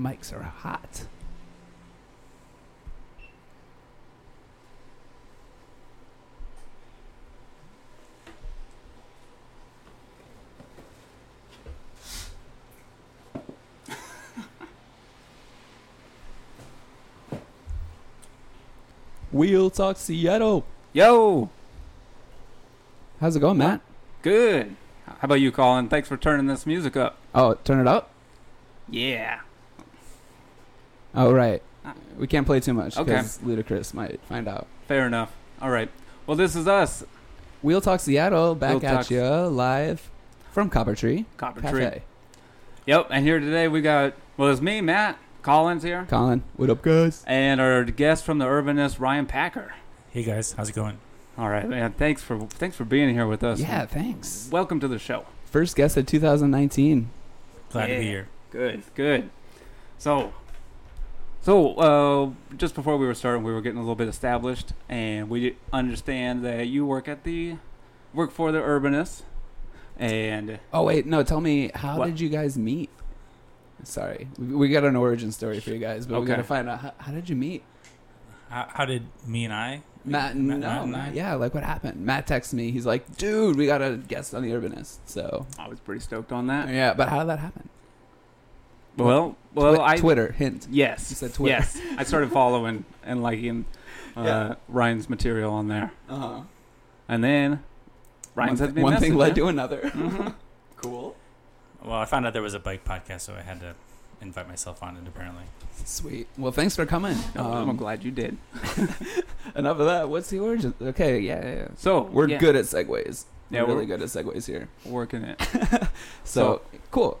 mics are hot. Wheel Talk Seattle. Yo, How's it going, Matt? good. How about you, Colin? Thanks for turning this music up. Oh, turn it up. Yeah. Oh, right. We can't play too much Okay. because Ludacris might find out. Fair enough. All right. Well, this is us, Wheel Talk Seattle back Wheel at Talk- you live from Copper Tree Copper Cafe. Tree. Yep. And here today we got well, it's me, Matt Collins here, Colin, what up, guys? and our guest from the Urbanist, Ryan Packer. Hey guys, how's it going? All right, man. Thanks for thanks for being here with us. Yeah, thanks. Welcome to the show. First guest of 2019. Glad to be here. Good, good. So, so uh, just before we were starting, we were getting a little bit established, and we understand that you work at the work for the Urbanist, and Oh wait, no. Tell me, how What? did you guys meet? Sorry, we, we got an origin story for you guys, but we Okay. gotta find out how, how did you meet? How, how did me and I? Matt, Matt- no, Matt and I? yeah, like what happened? Matt texts me. He's like, "Dude, we got a guest on the Urbanist." So I was pretty stoked on that. yeah, but how did that happen? Well, well, Twi- I Twitter hint. yes, You said Twitter. yes, I started following and liking uh, Yeah. Ryan's material on there, Uh huh. and then Ryan one, th- one thing led to another. Mhm. cool. Well, I found out there was a bike podcast, so I had to invite myself on it. Apparently, Sweet. Well, thanks for coming. Oh, I'm Um, glad you did. enough of that. What's the origin? Okay, yeah, yeah. yeah. So We're yeah, good at segues. Yeah, we're really good at segues here. working it. So, cool.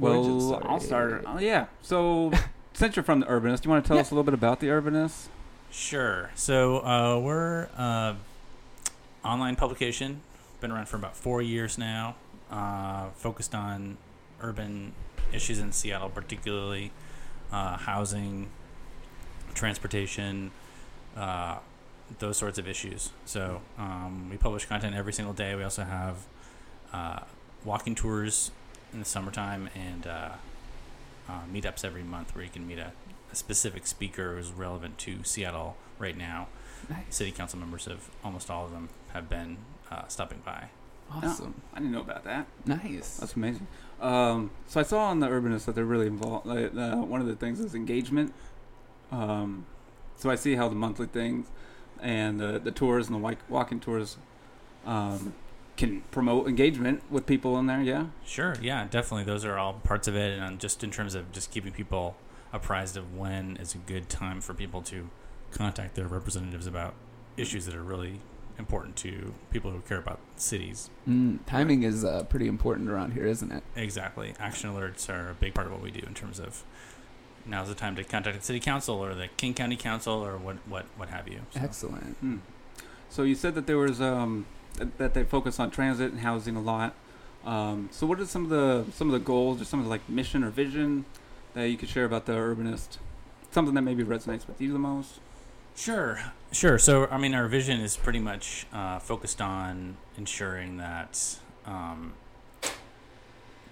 Origin Well, story. I'll start. Oh, yeah. So, since you're from the Urbanist, do you want to tell Yeah. us a little bit about the Urbanist? sure. So uh, we're uh, online publication. Been around for about four years now. Uh, focused on urban issues in Seattle, particularly uh, housing, transportation, uh, those sorts of issues. So um, we publish content every single day. We also have uh, walking tours in the summertime and uh, uh, meetups every month where you can meet a, a specific speaker who's relevant to Seattle right now. Nice. City council members have almost all of them have been uh, stopping by. Awesome. I didn't know about that. Nice. That's amazing. Um, so I saw on the Urbanist that they're really involved. Like, uh, one of the things is engagement. Um, so I see how the monthly things and the the tours and the walking tours um, can promote engagement with people in there. Yeah. Sure, yeah, definitely. Those are all parts of it, and just in terms of just keeping people apprised of when is a good time for people to contact their representatives about issues that are really important to people who care about cities. Mm, timing is uh, pretty important around here, isn't it? Exactly. Action alerts are a big part of what we do in terms of now's the time to contact the city council or the King County Council or what what what have you. So- Excellent. Hmm. So you said that there was um, that, they focus on transit and housing a lot. Um, so what are some of the some of the goals or some of the like mission or vision that you could share about the urbanist? Something that maybe resonates with you the most. Sure, sure. So, I mean, our vision is pretty much uh, focused on ensuring that um,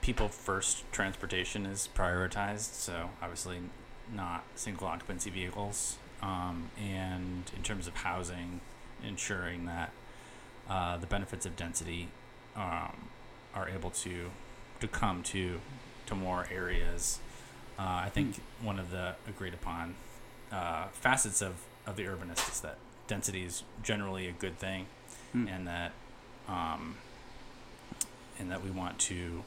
people first transportation is prioritized. So, obviously, not single occupancy vehicles. Um, and in terms of housing, ensuring that uh, the benefits of density um, are able to to come to to more areas. Uh, I think one of the agreed upon uh, facets of, of the urbanist is that density is generally a good thing, Hmm. and that um, and that we want to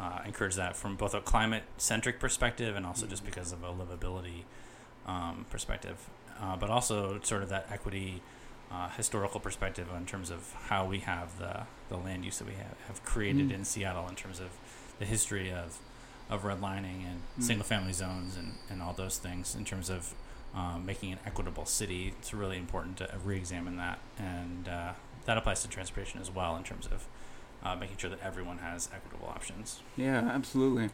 uh, encourage that from both a climate centric perspective and also just because of a livability um, perspective, uh, but also sort of that equity. Uh, historical perspective in terms of how we have the, the land use that we have, have created Mm. in Seattle in terms of the history of of redlining and Mm. single family zones and, and all those things in terms of um, making an equitable city. It's really important to re examine that. And uh, that applies to transportation as well in terms of uh, making sure that everyone has equitable options. Yeah, absolutely.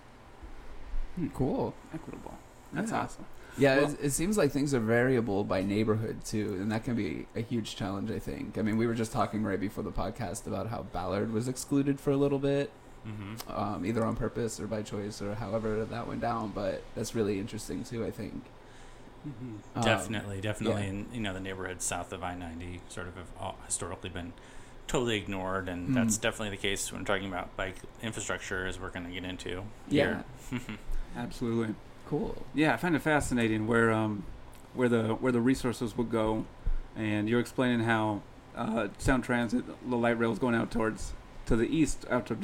Cool. Equitable. That's Yeah. awesome. Yeah, Well- it, it seems like things are variable by neighborhood too, and that can be a huge challenge. I think. I mean, we were just talking right before the podcast about how Ballard was excluded for a little bit, Mm-hmm. um, either on purpose or by choice or however that went down. But that's really interesting too. I think. Mhm. Um, definitely, definitely, yeah. and you know the neighborhoods south of I ninety sort of have historically been totally ignored, and Mm. that's definitely the case when talking about bike infrastructure, as we're going to get into. Yeah. here. Absolutely. Cool. Yeah, I find it fascinating where um, where the where the resources will go, and you're explaining how uh, Sound Transit, the light rail is going out towards to the east, out to,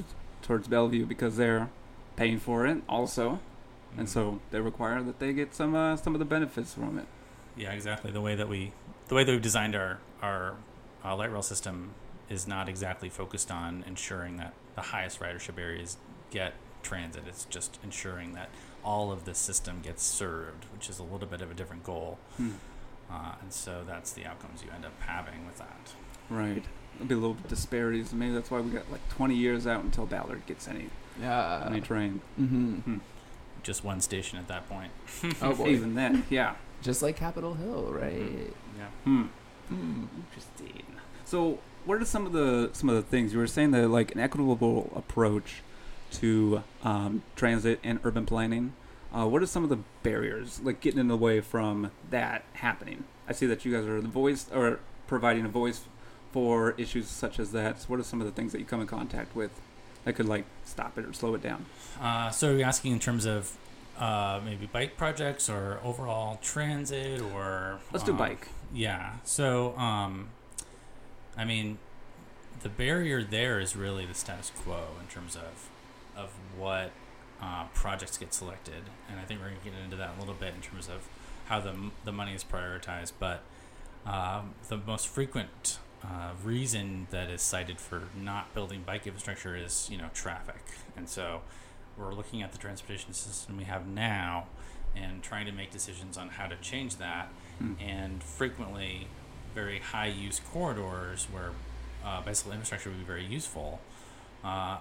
towards Bellevue because they're paying for it also, and Mhm. so they require that they get some uh, some of the benefits from it. Yeah, exactly. The way that we, the way that we've designed our our uh, light rail system is not exactly focused on ensuring that the highest ridership areas get transit. It's just ensuring that all of the system gets served, which is a little bit of a different goal. Hmm. Uh, and so that's the outcomes you end up having with that. Right. There'll be a little disparities. Maybe that's why we got like 20 years out until Ballard gets any Yeah. any train. hmm Just one station at that point. Oh boy. Even then, yeah. Just like Capitol Hill, right? Yeah. Hmm. Hmm. Interesting. So, what are some of the some of the things you were saying that like an equitable approach to um, transit and urban planning? Uh, what are some of the barriers, like getting in the way from that happening? I see that you guys are the voice or providing a voice for issues such as that. So what are some of the things that you come in contact with that could like stop it or slow it down? Uh, so you're asking in terms of uh, maybe bike projects or overall transit or Let's do um, bike. Yeah. So, um, I mean, the barrier there is really the status quo in terms of of what uh, projects get selected, and I think we're going to get into that a little bit in terms of how the the money is prioritized. But um, the most frequent uh, reason that is cited for not building bike infrastructure is you know traffic, and so we're looking at the transportation system we have now and trying to make decisions on how to change that Hmm. and frequently very high use corridors where uh, bicycle infrastructure would be very useful uh,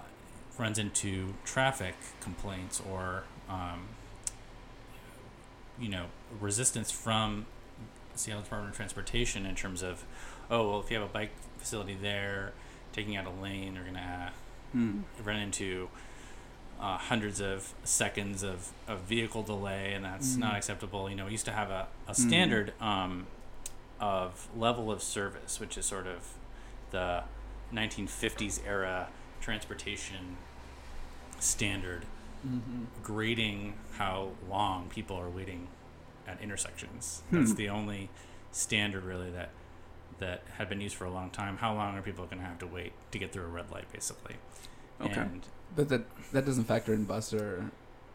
runs into traffic complaints or um, you know resistance from Seattle Department of Transportation in terms of oh well if you have a bike facility there taking out a lane you're gonna Hmm. run into uh, hundreds of seconds of, of vehicle delay, and that's not Mhm. acceptable. You know, we used to have a, a Mhm. standard um, of level of service, which is sort of the 1950s era transportation standard, Mm-hmm. grading how long people are waiting at intersections. That's Hmm. the only standard really that that had been used for a long time. How long are people going to have to wait to get through a red light, basically? Okay. And But that that doesn't factor in bus or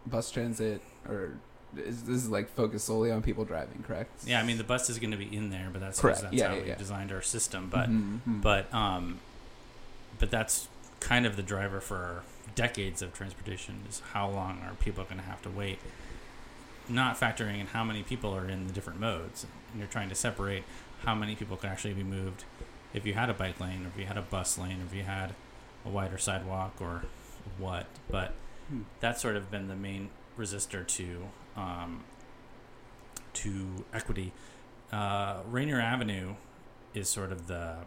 bus transit or is this is like focused solely on people driving, correct? Yeah, I mean the bus is going to be in there, but that's Correct. that's Yeah, how yeah, we yeah. designed our system. But Mhm. Hmm. but um, but that's kind of the driver for decades of transportation is how long are people going to have to wait? Not factoring in how many people are in the different modes, and you're trying to separate how many people can actually be moved if you had a bike lane, or if you had a bus lane, or if you had a wider sidewalk, or what. But Hmm. that's sort of been the main resistor to um, to equity. Uh, Rainier Avenue is sort of the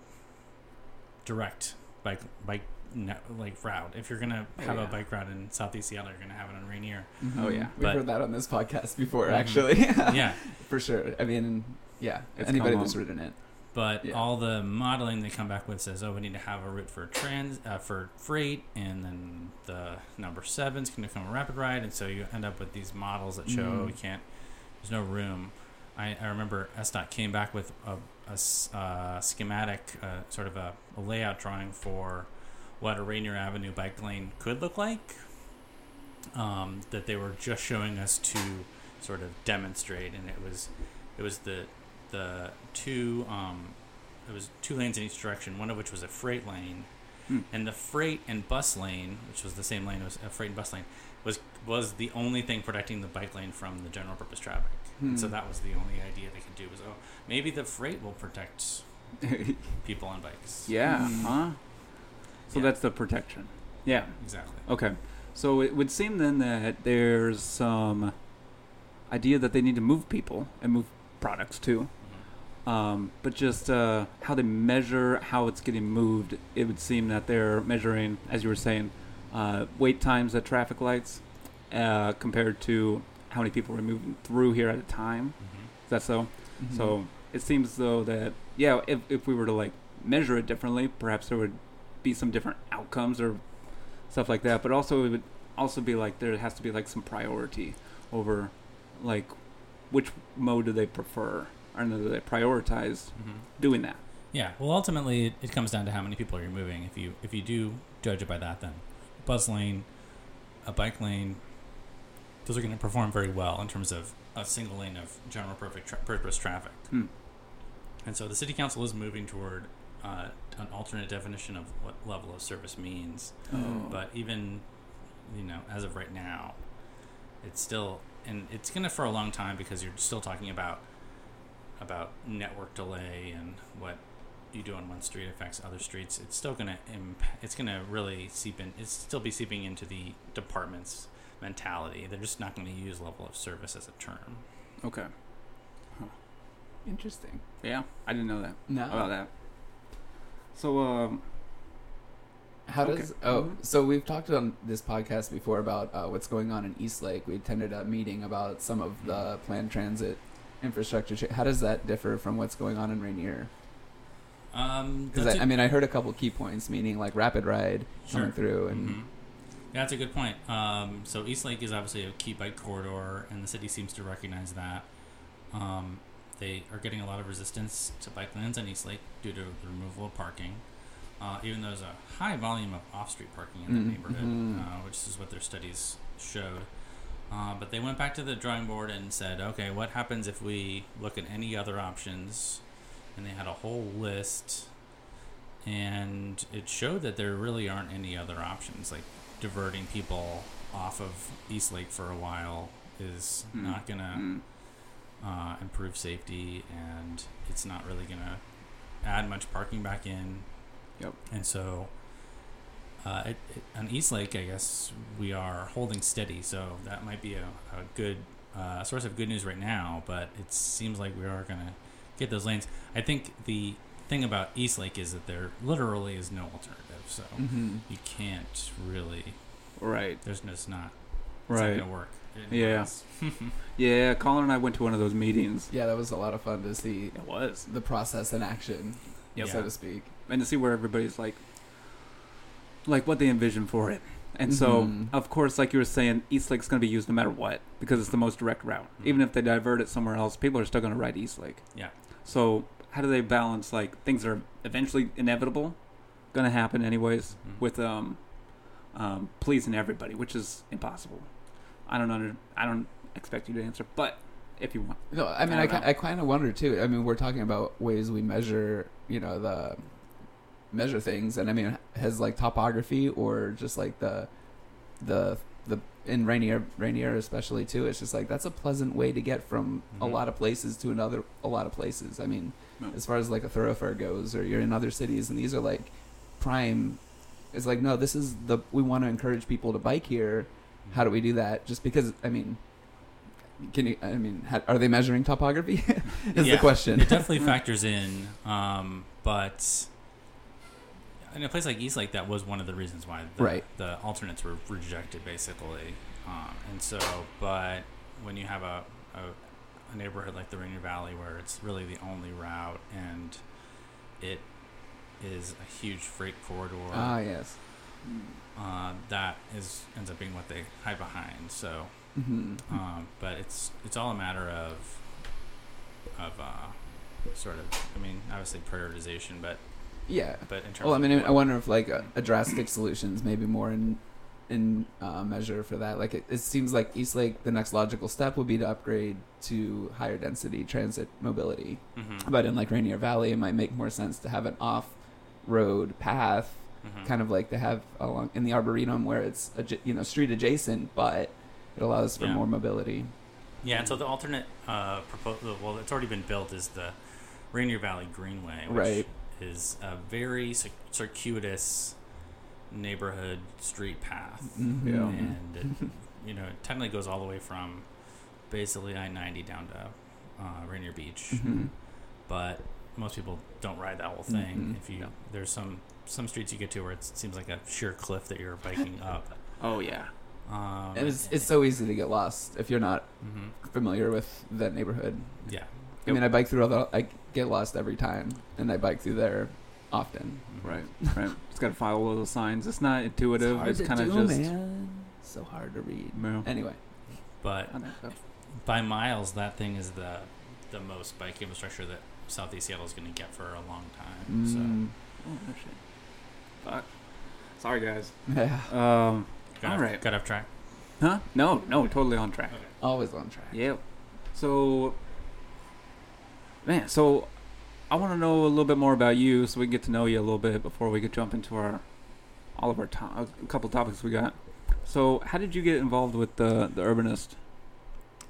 direct bike bike ne- like route. If you're gonna Oh, have yeah. a bike route in Southeast Seattle, you're gonna have it on Rainier. Mhm. Oh, yeah. we've But- heard that on this podcast before, Mhm. actually. yeah, for sure. I mean, yeah, It's anybody come that's ridden it. but Yeah. all the modeling they come back with says, oh, we need to have a route for trans uh, for freight, and then the number seven's going to come a rapid ride, and so you end up with these models that show Mhm. we can't. There's no room. I, I remember SDOT came back with a uh, schematic, uh, sort of a, a layout drawing for what a Rainier Avenue bike lane could look like. Um, that they were just showing us to sort of demonstrate, and it was it was the the two um, it was two lanes in each direction, one of which was a freight lane, Hmm. and the freight and bus lane, which was the same lane, was a freight and bus lane, was was the only thing protecting the bike lane from the general purpose traffic. And so Hmm. that was the only idea they could do was oh maybe the freight will protect people on bikes. yeah. Hmm. Huh. So Yeah. that's the protection. Yeah. exactly. Okay. So it would seem then that there's some idea that they need to move people and move products too. Mhm. Um, but just uh, how they measure how it's getting moved, it would seem that they're measuring, as you were saying, uh, wait times at traffic lights uh, compared to how many people were moving through here at a time. Is that so? Mhm. So it seems though that yeah, if if we were to like measure it differently, perhaps there would be some different outcomes or stuff like that. But also it would also be like there has to be like some priority over like which mode do they prefer or do they prioritize Mhm. doing that? Yeah. Well, ultimately, it, it comes down to how many people are you're moving. If you if you do judge it by that, then bus lane, a bike lane, those are going to perform very well in terms of a single lane of general perfect tra- purpose traffic. Hmm. And so the city council is moving toward uh, an alternate definition of what level of service means. Oh. But even, you know, as of right now, it's still, and it's gonna for a long time because you're still talking about about network delay and what you do on one street affects other streets. It's still gonna imp- it's gonna really seep in. It's still be seeping into the department's mentality. They're just not going to use level of service as a term. Okay. Interesting. Yeah, I didn't know that No. about that. So um How Okay. does oh Mhm. so we've talked on this podcast before about uh, what's going on in Eastlake. We attended a meeting about some of the planned transit infrastructure. Cha- How does that differ from what's going on in Rainier? Um, Because that's I, a- I mean, I heard a couple key points, meaning like rapid ride coming through, and Mhm. Yeah, that's a good point. Um, so Eastlake is obviously a key bike corridor, and the city seems to recognize that. Um, they are getting a lot of resistance to bike lanes on Eastlake due to the removal of parking. Uh, even though there's a high volume of off-street parking in that Mm, neighborhood, mhm. uh, which is what their studies showed. Uh, but they went back to the drawing board and said, okay, what happens if we look at any other options? And they had a whole list, and it showed that there really aren't any other options. Like diverting people off of Eastlake for a while is Hmm. not gonna mm, uh, improve safety, and it's not really gonna add much parking back in. Yep. And so, uh, it, it, on Eastlake, I guess we are holding steady. So that might be a, a good uh, source of good news right now. But it seems like we are gonna get those lanes. I think the thing about Eastlake is that there literally is no alternative. So Mhm. you can't really. right. There's just not. It's Right. not gonna work. Yeah. Yeah, Colin and I went to one of those meetings. yeah, that was a lot of fun to see It was. the process in action, Yep. so to speak. And to see where everybody's like like what they envision for it. And so, Mhm. of course, like you were saying, Eastlake's going to be used no matter what because it's the most direct route. Mhm. Even if they divert it somewhere else, people are still going to ride Eastlake. Yeah. So, how do they balance like things that are eventually inevitable, going to happen anyways, Mhm. with um, um, pleasing everybody, which is impossible. I don't under, I don't expect you to answer, but if you want, No, I mean, I I, know. I kind of wonder too. I mean, we're talking about ways we measure, you know, the measure things, and I mean, has like topography or just like the the the in Rainier Rainier especially too. It's just like that's a pleasant way to get from a Mhm. lot of places to another a lot of places. I mean, Yeah. as far as like a thoroughfare goes, or you're in other cities, and these are like prime. It's like no, this is the we want to encourage people to bike here. How do we do that? Just because I mean, can you? I mean, ha, are they measuring topography? is Yeah, the question. It definitely factors in, um, but in a place like Eastlake, that was one of the reasons why the, Right. the alternates were rejected, basically. Um, and so, but when you have a, a, a neighborhood like the Rainier Valley, where it's really the only route, and it is a huge freight corridor, ah, yes. Uh, that is ends up being what they hide behind. So, hmm um, but it's it's all a matter of of uh, sort of I mean obviously prioritization, but yeah. but in terms Well, I mean, I wonder if like a, a drastic solutions maybe more in in uh, measure for that. Like it, it seems like Eastlake, the next logical step would be to upgrade to higher density transit mobility. Mhm, But in like Rainier Valley, it might make more sense to have an off road path, mhm. kind of like they have along in the Arboretum, where it's adj- you know street adjacent, but it allows for Yeah. more mobility. yeah. And so the alternate uh, proposal, well, it's already been built, is the Rainier Valley Greenway, which Right. is a very circuitous neighborhood street path, Mhm. Yeah. and it, you know it technically goes all the way from basically I ninety down to uh, Rainier Beach. Mhm. but most people don't ride that whole thing. Mhm. If you No. there's some some streets you get to where it seems like a sheer cliff that you're biking up. Oh yeah. Um, And it's it's so easy to get lost if you're not mhm. familiar with that neighborhood. Yeah. I mean, I bike through all the. I get lost every time, and I bike through there often. mhm. Right. Right. Just gotta follow all those signs. It's not intuitive. It's, kind of just. man. So hard to read. No. Anyway, But by miles, that thing is the the most bike infrastructure that Southeast Seattle is going to get for a long time. mm, Oh no shit. Fuck. Sorry guys. yeah, Um. Got All off, right. got off track. Huh? No. No. Totally on track. always on track. Yep. So, man, so I want to know a little bit more about you, so we can get to know you a little bit before we could jump into our all of our to- a couple topics we got. So, how did you get involved with the the urbanist?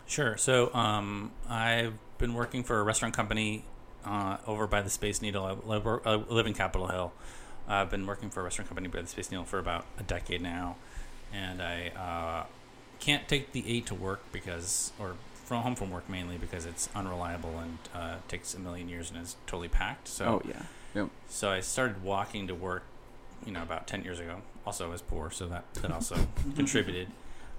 Sure. So um, I've been working for a restaurant company uh, over by the Space Needle. I live, I live in Capitol Hill. I've been working for a restaurant company by the Space Needle for about a decade now, and I uh, can't take the eight to work because, or from home from work mainly because it's unreliable and uh, takes a million years and is totally packed. So oh yeah. yep. so I started walking to work, you know, about ten years ago. Also, I was poor, so that that also contributed.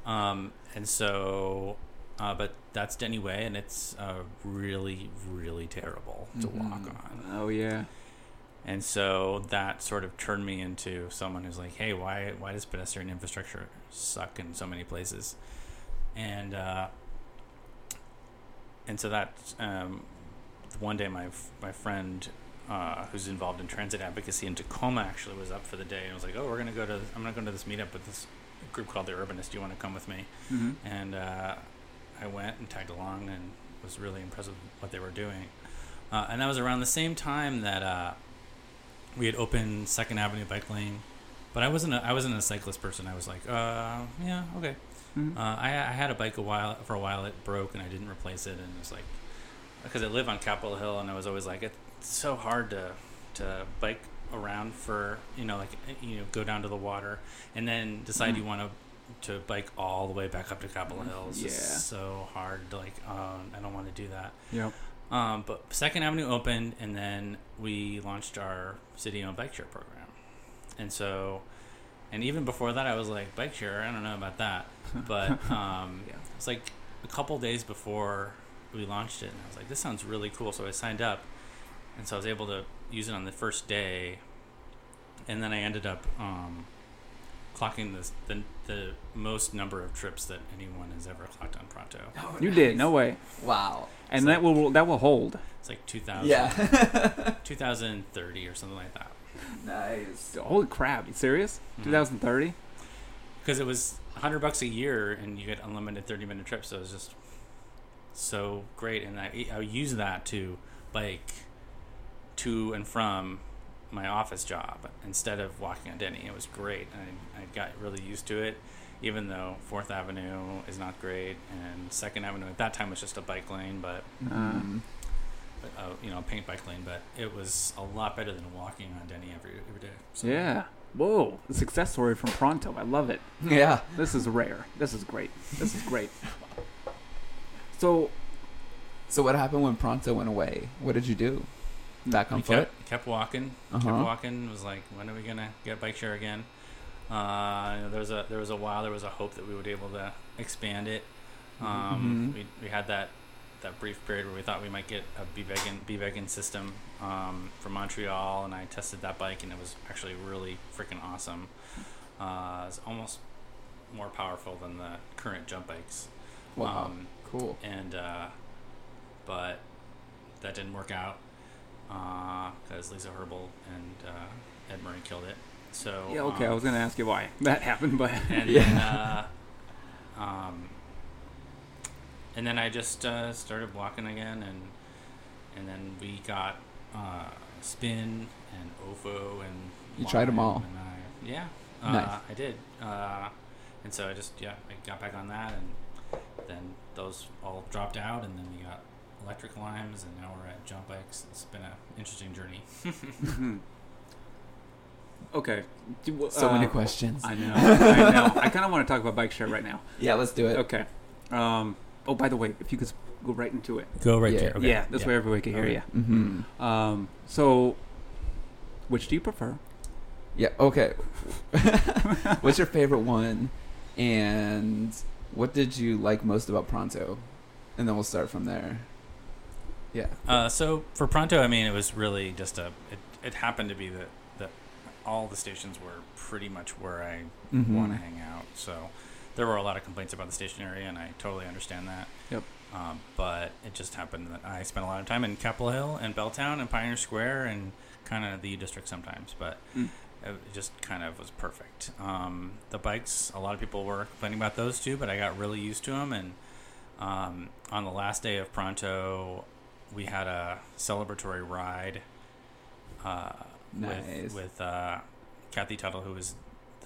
Um, and so, uh, but that's Denny Way, and it's uh, really, really terrible to walk Mhm. on. Oh yeah. And so that sort of turned me into someone who's like, hey, why why does pedestrian infrastructure suck in so many places? And uh, and so that um, one day my my friend uh, who's involved in transit advocacy in Tacoma actually was up for the day and was like, oh, we're gonna go to I'm gonna go to this meetup with this group called the Urbanist. Do you want to come with me? Mm-hmm. and uh, I went and tagged along and was really impressed with what they were doing. Uh, and that was around the same time that uh, we had opened Second Avenue bike lane, but I wasn't a, I wasn't a cyclist person. I was like, uh, yeah, okay. Mm-hmm. Uh, I, I had a bike a while for a while. It broke and I didn't replace it, and it was like because I live on Capitol Hill, and I was always like, it's so hard to to bike around for you know like you know go down to the water and then decide Mm. you want to to bike all the way back up to Capitol Hill. It's Yeah. just so hard. To, like, um, I don't want to do that. Yep. Um, but Second Avenue opened, and then we launched our city-owned bike share program. And so, and even before that, I was like, bike share. I don't know about that. But um, Yeah. it's like a couple days before we launched it, and I was like, this sounds really cool. So I signed up, and so I was able to use it on the first day, and then I ended up um, clocking this, the the most number of trips that anyone has ever clocked on Pronto. You did. No way. Wow. And that will that will hold. It's like 2000, Yeah. 2030 or something like that. nice. Holy crap! You serious? Mhm. 2030? Because it was 100 bucks a year and you get unlimited 30 minute trips. So it was just so great. And I, I use that to bike to and from my office job instead of walking on Denny. It was great. I, I got really used to it, even though Fourth Avenue is not great and Second Avenue at that time was just a bike lane, but Mm. uh, you know, a paint bike lane. But it was a lot better than walking on Denny every every day. So, Yeah. Whoa! The success story from Pronto. I love it. Yeah. This is rare. This is great. This is great. So So what happened when Pronto went away? What did you do? Back on we foot? kept, kept walking. Uh kept walking. Was like, when are we gonna get bike share again? Uh, you know, there was a there was a while there was a hope that we would be able to expand it. Um, Mhm. we, we had that that brief period where we thought we might get a B vegan B vegan system um, from Montreal, and I tested that bike, and it was actually really freaking awesome. Uh, it's almost more powerful than the current jump bikes. Wow. Um, cool. and uh, but that didn't work out because Lisa Herbold and uh, Ed Murray killed it. So yeah, okay. I um, was gonna ask you why that happened, but and Yeah. then uh, um, and then I just uh, started walking again, and and then we got uh, Spin and Ofo and You tried them all. And I, yeah, uh, Nice. I did. Uh, and so I just yeah, I got back on that, and then those all dropped out, and then we got electric limes, and now we're at jump bikes. It's been an interesting journey. Mhm. okay. Do- So uh, many questions. I know. I know. I kind of want to talk about bike share right now. yeah, let's do it. Okay. Um. Oh, by the way, if you could go right into it. Go right Yeah. there. Yeah. This way everybody can hear Okay. you. Mm-hmm. Um. So, which do you prefer? Yeah. Okay. What's your favorite one, and what did you like most about Pronto? And then we'll start from there. Yeah. Uh, so for Pronto, I mean, it was really just a. It, it happened to be that that all the stations were pretty much where I Mhm. want to hang out. So there were a lot of complaints about the station area, and I totally understand that. Yep. Um, but it just happened that I spent a lot of time in Capitol Hill and Belltown and Pioneer Square and kind of the U District sometimes. But Mm. it just kind of was perfect. Um, the bikes, a lot of people were complaining about those too, but I got really used to them. And um, on the last day of Pronto, we had a celebratory ride uh, Nice. with with uh, Cathy Tuttle, who was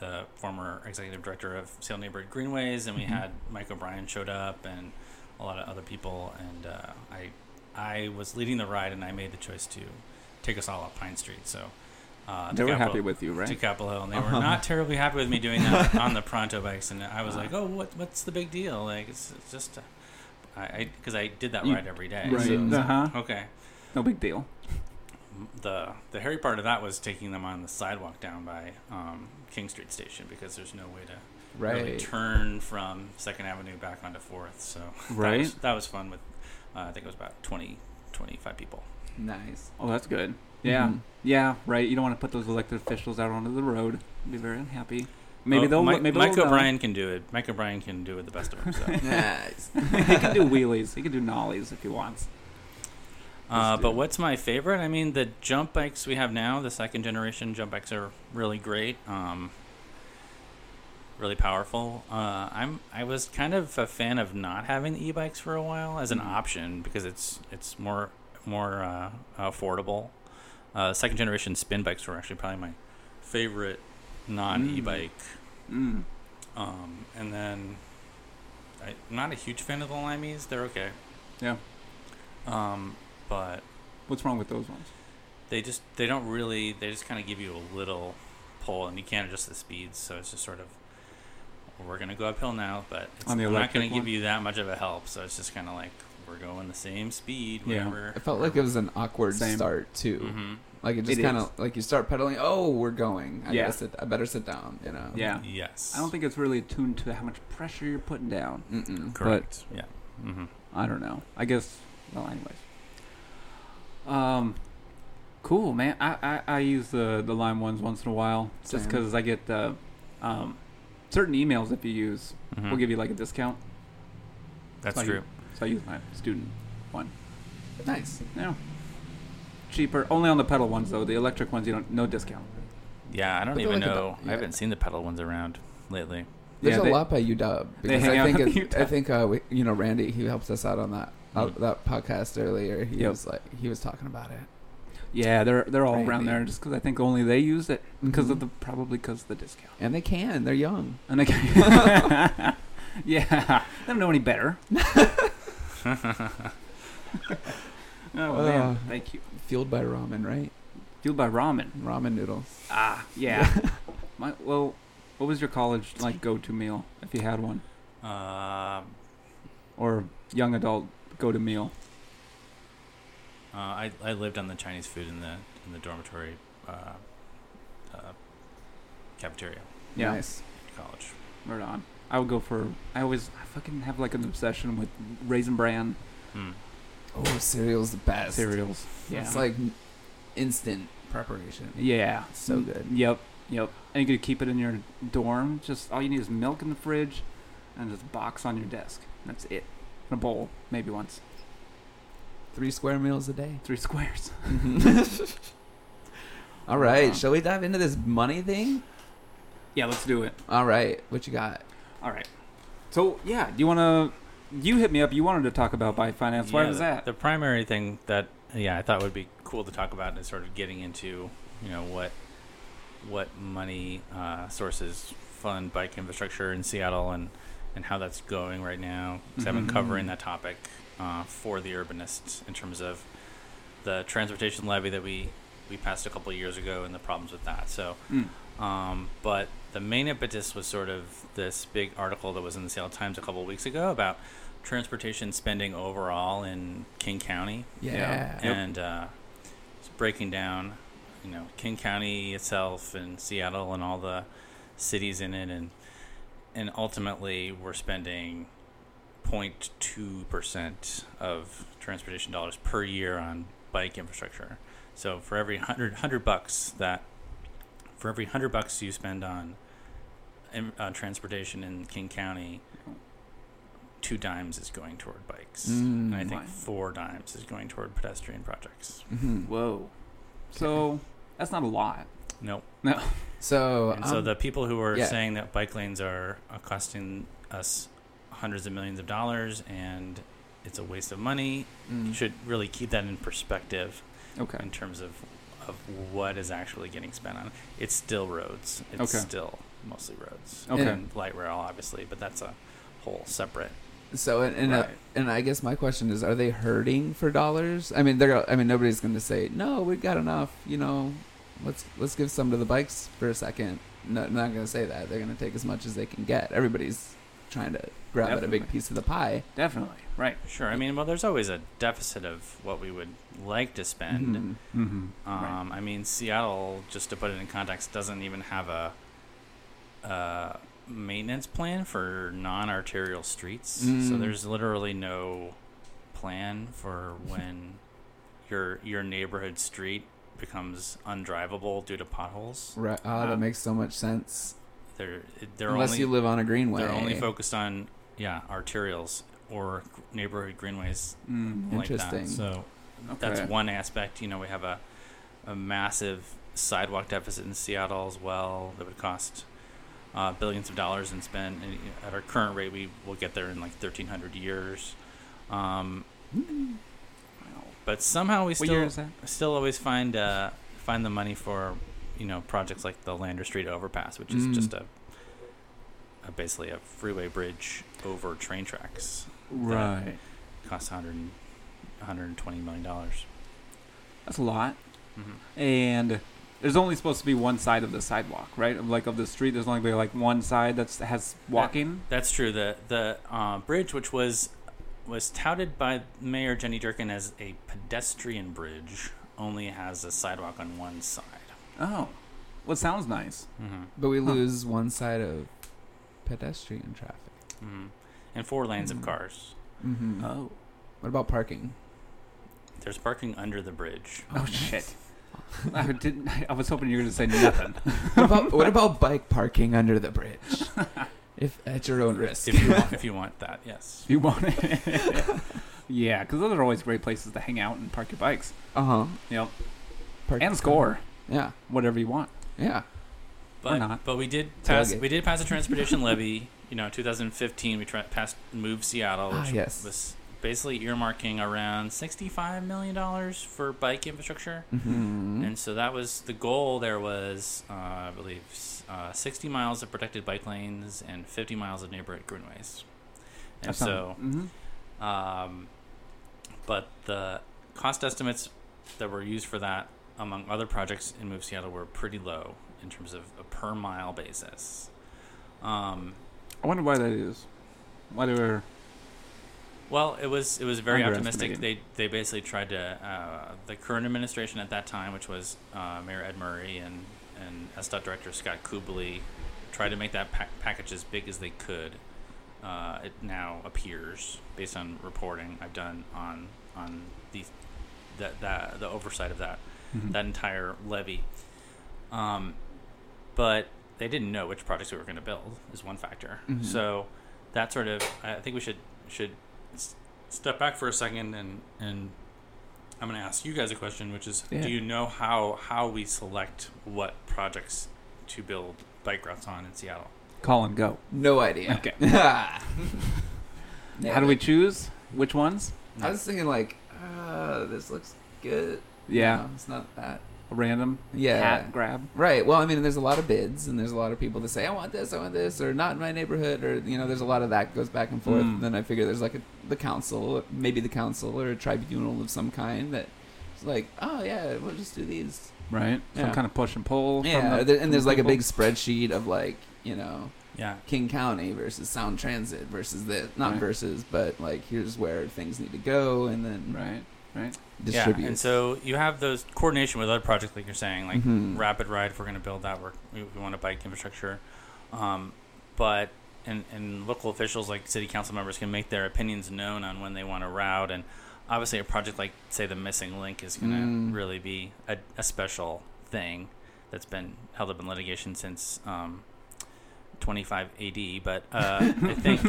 the former executive director of Seattle Neighborhood Greenways, and we Mhm. had Mike O'Brien showed up and a lot of other people, and uh, I I was leading the ride, and I made the choice to take us all up Pine Street. So uh, They were Capitol- happy with you, right? to? Capitol Hill, and they Uh-huh. were not terribly happy with me doing that on the Pronto bikes. And I was like, "Oh, what what's the big deal? Like, it's, it's just." I because I, did that You- ride every day. Right. so- Uh huh. okay. No big deal. The the hairy part of that was taking them on the sidewalk down by um, King Street Station because there's no way to really Right. turn from Second Avenue back onto Fourth. So that Right. was, that was fun with uh, I think it was about 20, 25 people. Nice. Oh, that's good. Yeah. Mhm. Yeah. Right. You don't want to put those elected officials out onto the road. Be very unhappy. Maybe Oh, they'll. Mike, maybe Mike they'll know. O'Brien can do it. Mike O'Brien can do it the best of himself. Nice. he can do wheelies. He can do nollies if he wants. Uh, but what's my favorite? I mean, the jump bikes we have now, the second generation jump bikes are really great. Um, really powerful. Uh, I'm I was kind of a fan of not having the e-bikes for a while as an Mhm. option because it's it's more more uh, affordable. Uh, second generation spin bikes were actually probably my favorite non e-bike. Mm. Um, and then I, I'm not a huge fan of the Limeys. They're okay. Yeah. Um, but What's wrong with those ones? they just they don't really they just kind of give you a little pull and you can't adjust the speeds so it's just sort of we're gonna go uphill now but it's, On the I'm not gonna give you that much of a help so it's just kind of like we're going the same speed Yeah. whatever I felt like it was an awkward Same. start too. hmm Like it just kind of like you start pedaling. Oh, we're going. I Yeah. sit. I better sit down. You know. Yeah. yes I don't think it's really attuned to how much pressure you're putting down. Mm-mm. correct yeah hmm I don't know. I guess. Well, anyways. Um, cool, man. I, I, I use the the Lime ones once in a while, just because I get the um, certain emails if you use will give you like a discount. that's like- true So I use my student one. Nice. Yeah. Cheaper. Only on the pedal ones though. The electric ones you don't no discount. yeah I don't But even like a know do- I haven't seen the pedal ones around lately There's Yeah, a lot by UW they because hang I think at it, I think uh, we, you know Randy he helped us out on that uh, Mm. that podcast earlier. He Yep. was like he was talking about it. Yeah, they're they're all Right, around there just because I think only they use it because of Mhm. the probably because of the discount. And they can. They're young. And they can, yeah, they don't know any better. oh Uh. man, thank you. Fueled by ramen, right? Fueled by ramen. Ramen noodles. Ah, yeah. My well, what was your college like go-to meal if you had one, um or young adult go-to meal? Uh, I I lived on the Chinese food in the in the dormitory uh, uh, cafeteria Yeah, Nice. college. right on. I would go for. I always I fucking have like an obsession with raisin bran Hmm. Oh, cereal's the best. cereals. Yeah, It's like instant preparation. yeah, So good. Yep, yep. And you could keep it in your dorm. Just all you need is milk in the fridge, and just box on your desk. That's it. In a bowl, maybe once. Three square meals a day. Three squares. All right, shall we dive into this money thing? Yeah, let's do it. All right, what you got? All right. So yeah, do you want to? You hit me up. You wanted to talk about bike finance. Why Yeah, was the, that? The primary thing that yeah I thought would be cool to talk about is sort of getting into you know what what money uh, sources fund bike infrastructure in Seattle and and how that's going right now. 'Cause I've been Mhm. covering that topic uh, for the urbanists in terms of the transportation levy that we we passed a couple of years ago and the problems with that. So Mm. um, but the main impetus was sort of this big article that was in the Seattle Times a couple of weeks ago about transportation spending overall in King County, Yeah. Yeah. Yep. and uh, it's breaking down you know King County itself and Seattle and all the cities in it, and and ultimately we're spending 0.2 percent of transportation dollars per year on bike infrastructure. So for every 100, 100 bucks that for every hundred bucks you spend on in, uh, transportation in King County, two dimes is going toward bikes, and I Mm. think My. four dimes is going toward pedestrian projects. Mhm. Whoa. So that's not a lot. Nope. No. So, And so um, the people who are yeah. saying that bike lanes are uh, costing us hundreds of millions of dollars and it's a waste of money mm, should really keep that in perspective Okay. in terms of of what is actually getting spent on. it. It's still roads. It's Okay. still mostly roads. Okay. And light rail, obviously, but that's a whole separate. So and and, uh, and I guess my question is, are they hurting for dollars? I mean, they're. I mean, nobody's going to say no. We've got enough. You know, let's let's give some to the bikes for a second. No, not going to say that. They're going to take as much as they can get. Everybody's trying to grab at a big piece of the pie. Definitely. Right. Sure. I mean, well, there's always a deficit of what we would like to spend. Mhm. Mm-hmm. Um, I mean, Seattle, just to put it in context, doesn't even have a, uh maintenance plan for non-arterial streets. So Mm. there's literally no plan for when your your neighborhood street becomes undrivable due to potholes. Right. Oh, Wow. that makes so much sense. They're they're Unless only you live on a greenway. they're only focused on yeah arterials or neighborhood greenways Mm. like Interesting. that. So Okay. that's one aspect. You know, we have a, a massive sidewalk deficit in Seattle as well that would cost uh, billions of dollars and spend. And at our current rate, we will get there in like 1,300 years. Um, but somehow we still year is that? still always find uh, find the money for you know projects like the Lander Street overpass, which is Mm. just a, a basically a freeway bridge over train tracks. Right. Costs 100, 120 million dollars. That's a lot. Mm-hmm. And there's only supposed to be one side of the sidewalk, right? Of, Like of the street, there's only like one side that has walking. That's true. The the uh, bridge, which was was touted by Mayor Jenny Durkan as a pedestrian bridge, only has a sidewalk on one side. Oh, well, it sounds nice. Mm-hmm. But we Huh. lose one side of pedestrian traffic. Mm-hmm. And four lanes Mhm. of cars. Mm-hmm. Oh, What about parking? There's parking under the bridge. oh shit! I didn't. I was hoping you were going to say nothing. What about what about bike parking under the bridge? if at your own risk. If you want, if you want that, yes. If you want it. yeah, because those are always great places to hang out and park your bikes. uh huh. Yep. And score Yeah. whatever you want. Yeah. But not. but we did pass Tailgate. we did pass a transportation levy. You know, 2015 we tra- passed Move Seattle, Ah, which yes. was basically earmarking around 65 million dollars for bike infrastructure. Mm-hmm. And so that was the goal. There was, uh, I believe, uh, 60 miles of protected bike lanes and 50 miles of neighborhood greenways. And That so, mhm. um, but the cost estimates that were used for that, among other projects in Move Seattle, were pretty low in terms of a per mile basis. Um, I wonder why that is. Why they were. Well, it was it was very optimistic. They they basically tried to uh, the current administration at that time, which was uh, Mayor Ed Murray and and SDOT Director Scott Kubly, tried to make that pa- package as big as they could. Uh, it now appears, based on reporting I've done on on the that that the oversight of that Mhm. that entire levy. Um, but they didn't know which projects we were going to build is one factor. Mhm. So that sort of I think we should should s- step back for a second and and I'm going to ask you guys a question, which is, Yeah. do you know how how we select what projects to build bike routes on in Seattle? Call and go. No idea. Okay. How do we choose? Which ones? I was thinking like, uh, this looks good. Yeah. No, it's not that. Random Yeah. hat grab. Right. Well, I mean, there's a lot of bids, and there's a lot of people that say, "I want this, I want this," or "Not in my neighborhood," or you know, there's a lot of that goes back and forth. Mm. Then I figure there's like a, the council, maybe the council or a tribunal of some kind that is like, "Oh yeah, we'll just do these." Right. Some kind of push and pull. Yeah. the- and the there's like a big spreadsheet of like you know Yeah. King County versus Sound Transit versus this, not Right. versus, but like here's where things need to go, and then Right. Right? Distribute. Yeah, and so you have those coordination with other projects, like you're saying, like Mhm. Rapid Ride. If we're going to build that, we're, we, we want a bike infrastructure, um, but and and local officials like city council members can make their opinions known on when they want to route, and obviously a project like say the missing link is going to Mm. really be a, a special thing that's been held up in litigation since um, 25 AD. But uh, I think.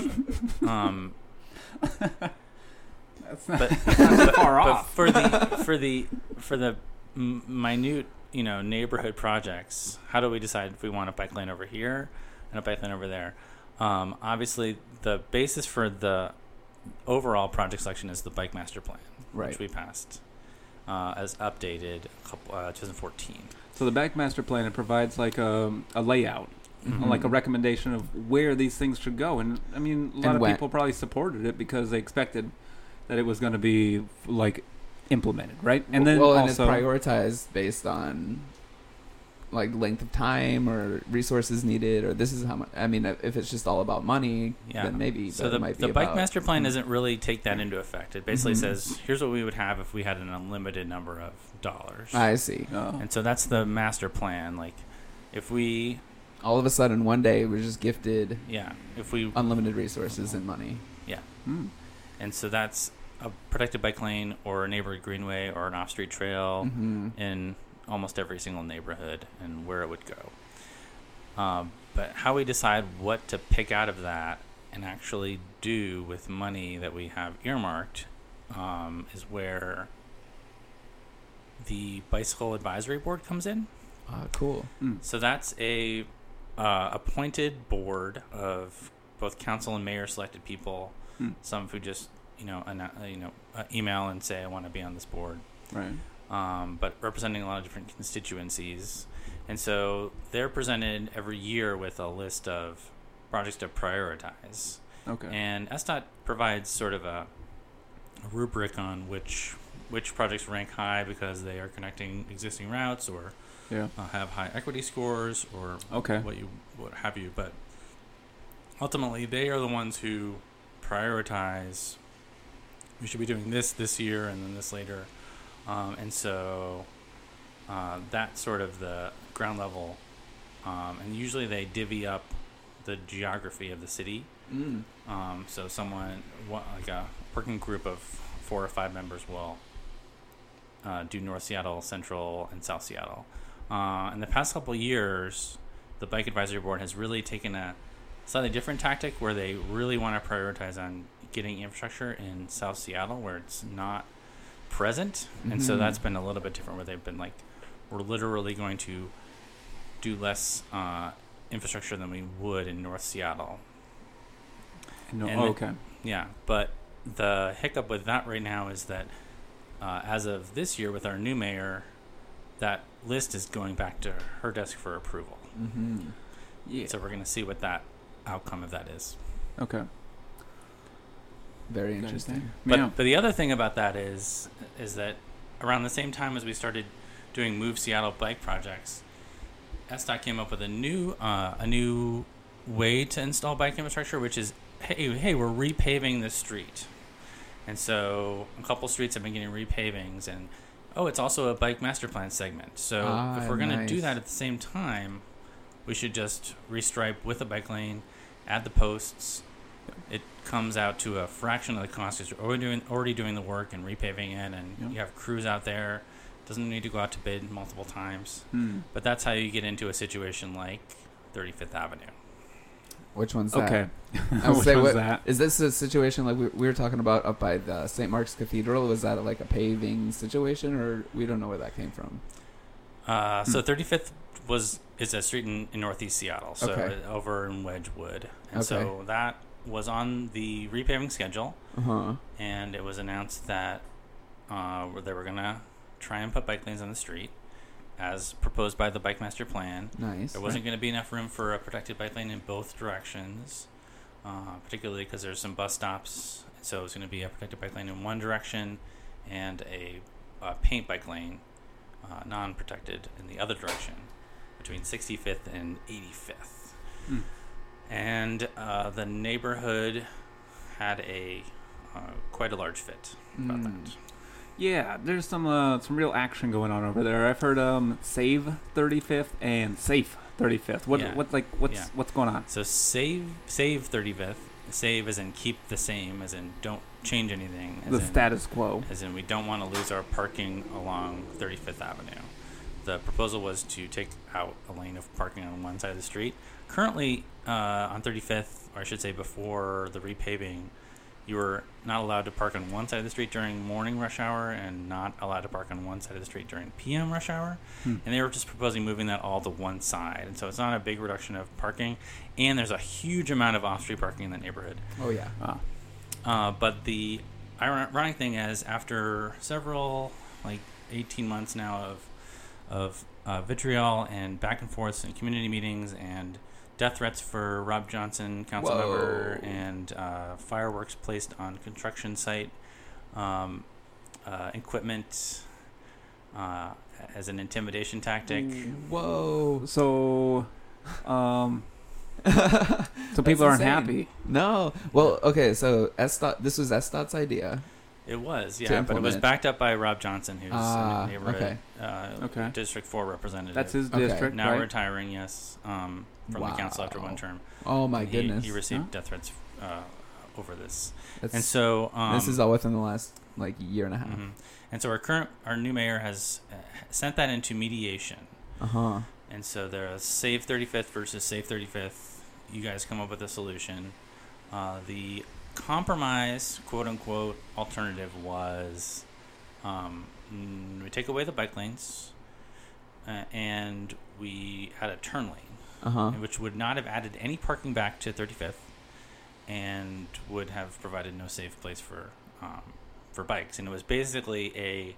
Um, That's not, but, that's not far but off. for the for the for the minute you know neighborhood projects how do we decide if we want a bike lane over here and a bike lane over there um, obviously the basis for the overall project selection is the bike master plan right. which we passed uh, as updated couple, uh, 2014 So the bike master plan it provides like a, a layout, Mhm. like a recommendation of where these things should go. And I mean, a lot And of when. people probably supported it because they expected that it was going to be like implemented, right? And then well, and also, it's prioritized based on like length of time or resources needed, or this is how much. I mean, if it's just all about money, Yeah. then maybe. So the, it might the be bike about, master plan doesn't really take that into effect. It basically Mhm. says, here's what we would have if we had an unlimited number of dollars. I see. Oh. And so that's the master plan. Like, if we, All of a sudden, one day we're just gifted yeah, if we, unlimited resources and money. Hmm. And so that's a protected bike lane or a neighborhood greenway or an off-street trail hmm in almost every single neighborhood and where it would go. Um, but how we decide what to pick out of that and actually do with money that we have earmarked um, is where the bicycle advisory board comes in. Ah, cool. Hmm. So that's a uh, appointed board of both council and mayor selected people. Hmm. Some who just you know anno- uh, you know uh, email and say I want to be on this board, Right. um, but representing a lot of different constituencies. And so they're presented every year with a list of projects to prioritize. Okay. And SDOT provides sort of a, a rubric on which which projects rank high because they are connecting existing routes or yeah. uh, have high equity scores or Okay. what you what have you. But ultimately, they are the ones who prioritize. We should be doing this this year and then this later, um, and so uh, that's sort of the ground level. Um, and usually, they divvy up the geography of the city. Mm. Um, so someone, like a working group of four or five members will uh, do North Seattle, Central, and South Seattle. Uh, in the past couple years, the Bike Advisory Board has really taken a slightly different tactic where they really want to prioritize on getting infrastructure in South Seattle where it's not present. And so Mhm. that's been a little bit different where they've been like, we're literally going to do less uh, infrastructure than we would in North Seattle. No, and oh, the- okay. Yeah, but the hiccup with that right now is that uh, as of this year, with our new mayor, that list is going back to her desk for approval. hmm Yeah. So we're going to see what that outcome of that is. okay. Very interesting. But yeah. but the other thing about that is is that around the same time as we started doing Move Seattle bike projects, SDOT came up with a new uh, a new way to install bike infrastructure, which is hey hey we're repaving this street, and so a couple streets have been getting repavings, and oh it's also a bike master plan segment. So Ah, if we're gonna do that at the same time, we should just restripe with a bike lane, add the posts. It comes out to a fraction of the cost because you're already doing already doing the work and repaving it, and Yeah. you have crews out there. Doesn't need to go out to bid multiple times. Hmm. But that's how you get into a situation like 35th Avenue. Which one's that? Okay. I would Which say, one's what- that? Is this a situation like we, we were talking about up by the St. Mark's Cathedral? Was that like a paving situation, or we don't know where that came from? Uh, So Hmm. 35th was is a street in, in Northeast Seattle, so Okay. over in Wedgwood, and Okay. so that was on the repaving schedule, Uh huh. and it was announced that uh, they were gonna try and put bike lanes on the street, as proposed by the bike master plan. Nice. There wasn't going to be enough room for a protected bike lane in both directions, uh, particularly because there's some bus stops. So it was going to be a protected bike lane in one direction and a, uh paint bike lane, uh, non-protected, in the other direction, between 65th and 85th. Hmm. And uh, the neighborhood had a uh, quite a large fit about Mm. that. Yeah, there's some uh, some real action going on over there. I've heard um save 35th and safe 35th. What Yeah. what like what's Yeah. what's going on? So save save 35th. Save as in keep the same, as in don't change anything. As The in, status quo. As in we don't want to lose our parking along 35th Avenue. The proposal was to take out a lane of parking on one side of the street. Currently, uh, on 35th, or I should say before the repaving, you were not allowed to park on one side of the street during morning rush hour and not allowed to park on one side of the street during PM rush hour. Hmm. And they were just proposing moving that all to one side. And so it's not a big reduction of parking. And there's a huge amount of off street parking in the neighborhood. Oh yeah. Ah. Uh, but the ironic thing is, after several, like 18 months now of of uh, vitriol and back and forth and community meetings and death threats for Rob Johnson, council Whoa. member, and uh, fireworks placed on construction site, um, uh, equipment uh, as an intimidation tactic. Whoa. So um so people aren't insane. happy. No. Well, okay. So SDOT, this was SDOT's idea. It was, yeah, but it was implement. backed up by Rob Johnson, who's Ah, a neighborhood okay. uh, Okay. District Four representative. That's his Okay. district, now right? retiring, yes, um, from the council after one term. Oh my And he, goodness. He received Huh? death threats uh, over this, That's- and so um, this is all within the last like year and a half. mhm. And so our current, our new mayor has uh, sent that into mediation, Uh huh. and so there's Save 35th versus Save 35th. You guys come up with a solution. Uh, the compromise, quote unquote, alternative was um, we take away the bike lanes uh, and we add a turn lane. Uh huh. which would not have added any parking back to 35th and would have provided no safe place for um, for bikes and it was basically a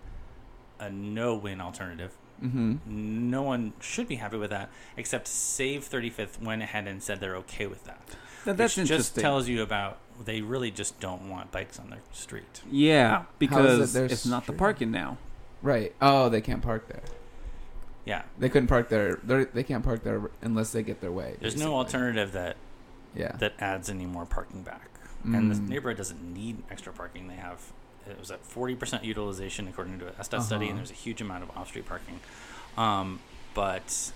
a no-win alternative Mm-hmm. no one should be happy with that except save 35th went ahead and said they're okay with that That- that's which just tells you about they really just don't want bikes on their street yeah, because their it's not the parking now. Right. Oh, they can't park there. yeah They couldn't park there. They're, they can't park there unless they get their way. there's basically. no alternative that Yeah. that adds any more parking back and the Mm. neighborhood doesn't need extra parking. They have it was at forty percent utilization according to a SDOT study, and Uh-huh. there's a huge amount of off-street parking. Um, but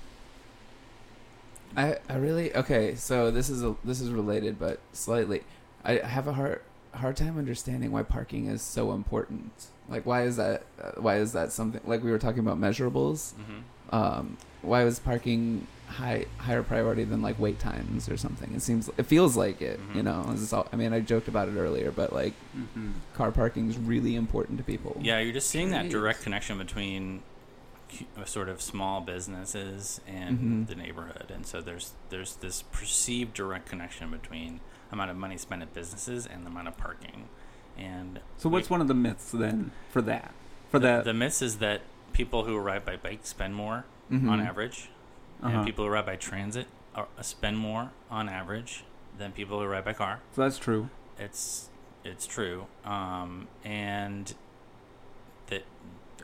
I, I really okay. So this is a this is related, but slightly. I have a hard hard time understanding why parking is so important. Like, why is that? Uh, why is that something? Like we were talking about measurables. mhm. Um, why was parking high higher priority than like wait times or something? It seems it feels like it. You Mhm. know, It's all, I mean, I joked about it earlier, but like Mm-hmm. car parking is really important to people. yeah, you're just seeing that direct connection between uh, sort of small businesses and Mhm. the neighborhood, and so there's there's this perceived direct connection between amount of money spent at businesses and the amount of parking. And So we- what's one of the myths then for that? For the, that, the myth is that people who ride by bike spend more Mhm. on average, uh-huh. and people who ride by transit are, spend more on average than people who ride by car. so that's true. It's it's true, um, and that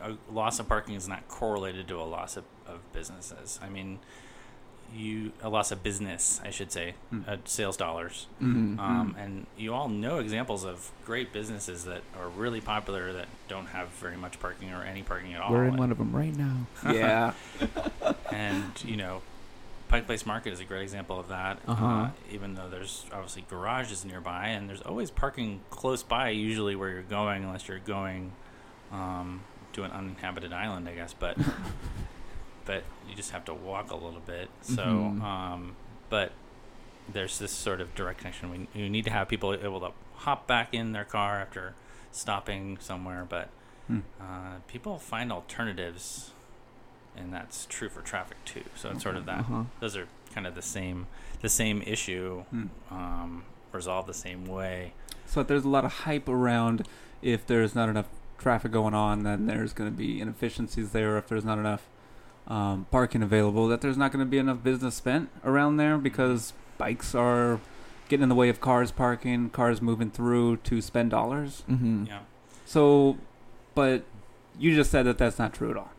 a loss of parking is not correlated to a loss of, of businesses. I mean, you a loss of business, I should say, Hmm. uh, sales dollars. Mhm. Um, and you all know examples of great businesses that are really popular that don't have very much parking or any parking at all. We're in And- one of them right now. yeah. and you know pike place market is a great example of that Uh-huh. uh, even though there's obviously garages nearby and there's always parking close by usually where you're going unless you're going um, to an uninhabited island i guess but but you just have to walk a little bit so Mhm. um, but there's this sort of direct connection we you need to have people able to hop back in their car after stopping somewhere but Hmm. uh, people find alternatives and that's true for traffic too so it's sort of that Uh-huh. those are kind of the same the same issue Hmm. um, resolved the same way So if there's a lot of hype around if there's not enough traffic going on, then there's going to be inefficiencies there. If there's not enough um, parking available, that there's not going to be enough business spent around there because bikes are getting in the way of cars parking, cars moving through to spend dollars. Mm-hmm. yeah So, but you just said that that's not true at all.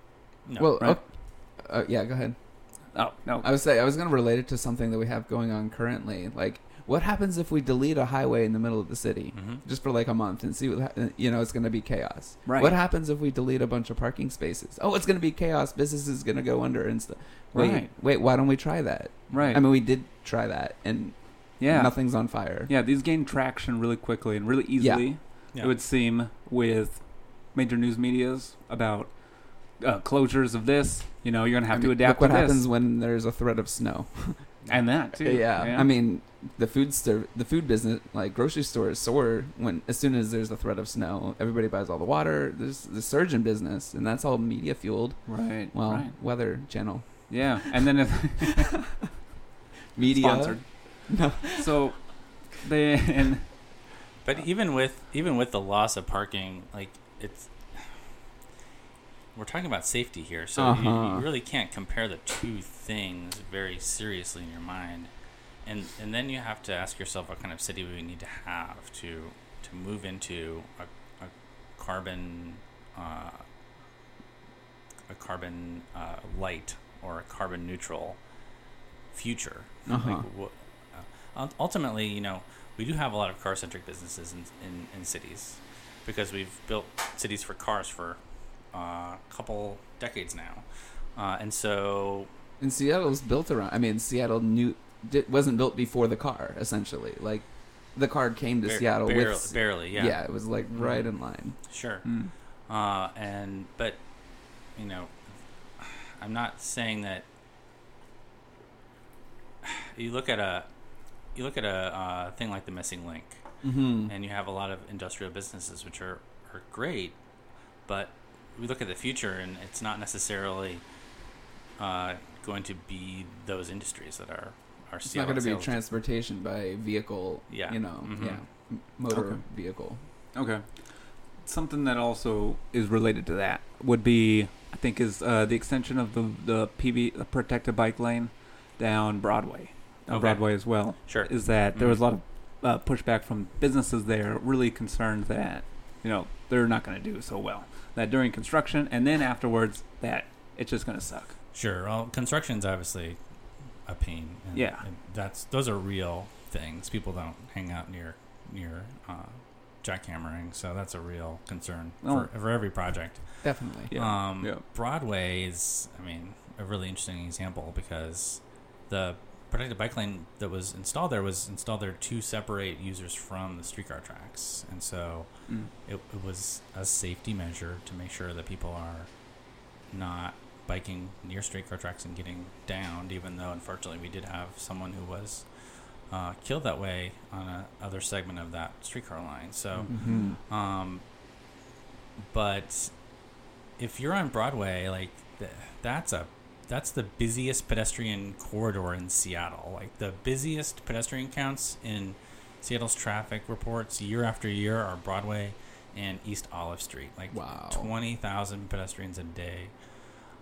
no Well, Right. oh, uh, yeah, go ahead. Oh no. I was say I was gonna relate it to something that we have going on currently. Like, what happens if we delete a highway in the middle of the city hmm just for like a month and see what ha- you know? It's gonna be chaos. Right. What happens if we delete a bunch of parking spaces? Oh, it's gonna be chaos. Business is gonna go under and stuff. Wait, Right. wait. Why don't we try that? right. I mean, we did try that, and yeah. nothing's on fire. Yeah, these gain traction really quickly and really easily. Yeah. It would seem with major news medias about uh, closures of this. You know, you're gonna have I to adapt Look what to happens when there's a threat of snow. and that too. Yeah. I mean, the food ser- the food business, like grocery stores, soar when as soon as there's a threat of snow. Everybody buys all the water. There's the surge in business, and that's all media fueled. right. Well, right. Weather Channel, Yeah, and then if media. sponsored. No. So they and But even with even with the loss of parking, like it's we're talking about safety here, so you, Uh-huh. you really can't compare the two things very seriously in your mind, and and then you have to ask yourself what kind of city we need to have to to move into a, a carbon uh, a carbon uh, light or a carbon neutral future. Uh-huh. Like, wha- uh, ultimately, you know, we do have a lot of car centric businesses in, in, in cities because we've built cities for cars for a couple decades now. Uh, and so, And Seattle's built around. I mean, Seattle knew di- wasn't built before the car. Essentially, like the car came to Seattle barely, with. barely, yeah, it was like right in line. sure. Mm. Uh, and, but, you know, I'm not saying that you look at a, you look at a uh, thing like the missing link. Mm-hmm. and you have a lot of industrial businesses which are, are great, but we look at the future and it's not necessarily uh, going to be those industries that are are It's not going to be transportation by vehicle. Yeah. You know. Mhm. Yeah. Motor Okay. vehicle. Okay. Something that also is related to that would be, I think, is uh, the extension of the the PB the protected bike lane down Broadway, down Okay. Broadway as well. Sure. Is that there was a lot of uh, pushback from businesses there, really concerned that you know they're not going to do so well. That during construction and then afterwards, that it's just going to suck. Sure. Well, construction's obviously a pain. And Yeah. and that's those are real things. People don't hang out near near uh, jackhammering, so that's a real concern Oh. for, for every project. Definitely. Yeah. Um, Yeah. Broadway is, I mean, a really interesting example because the protected bike lane that was installed there was installed there to separate users from the streetcar tracks, and so Mm. it, it was a safety measure to make sure that people are not biking near streetcar tracks and getting downed. Even though, unfortunately, we did have someone who was uh, killed that way on a other segment of that streetcar line. So. Mm-hmm. Um, but if you're on Broadway, like th- that's a that's the busiest pedestrian corridor in Seattle. Like the busiest pedestrian counts in Seattle's traffic reports year after year are Broadway and East Olive Street. Like Wow. twenty thousand pedestrians a day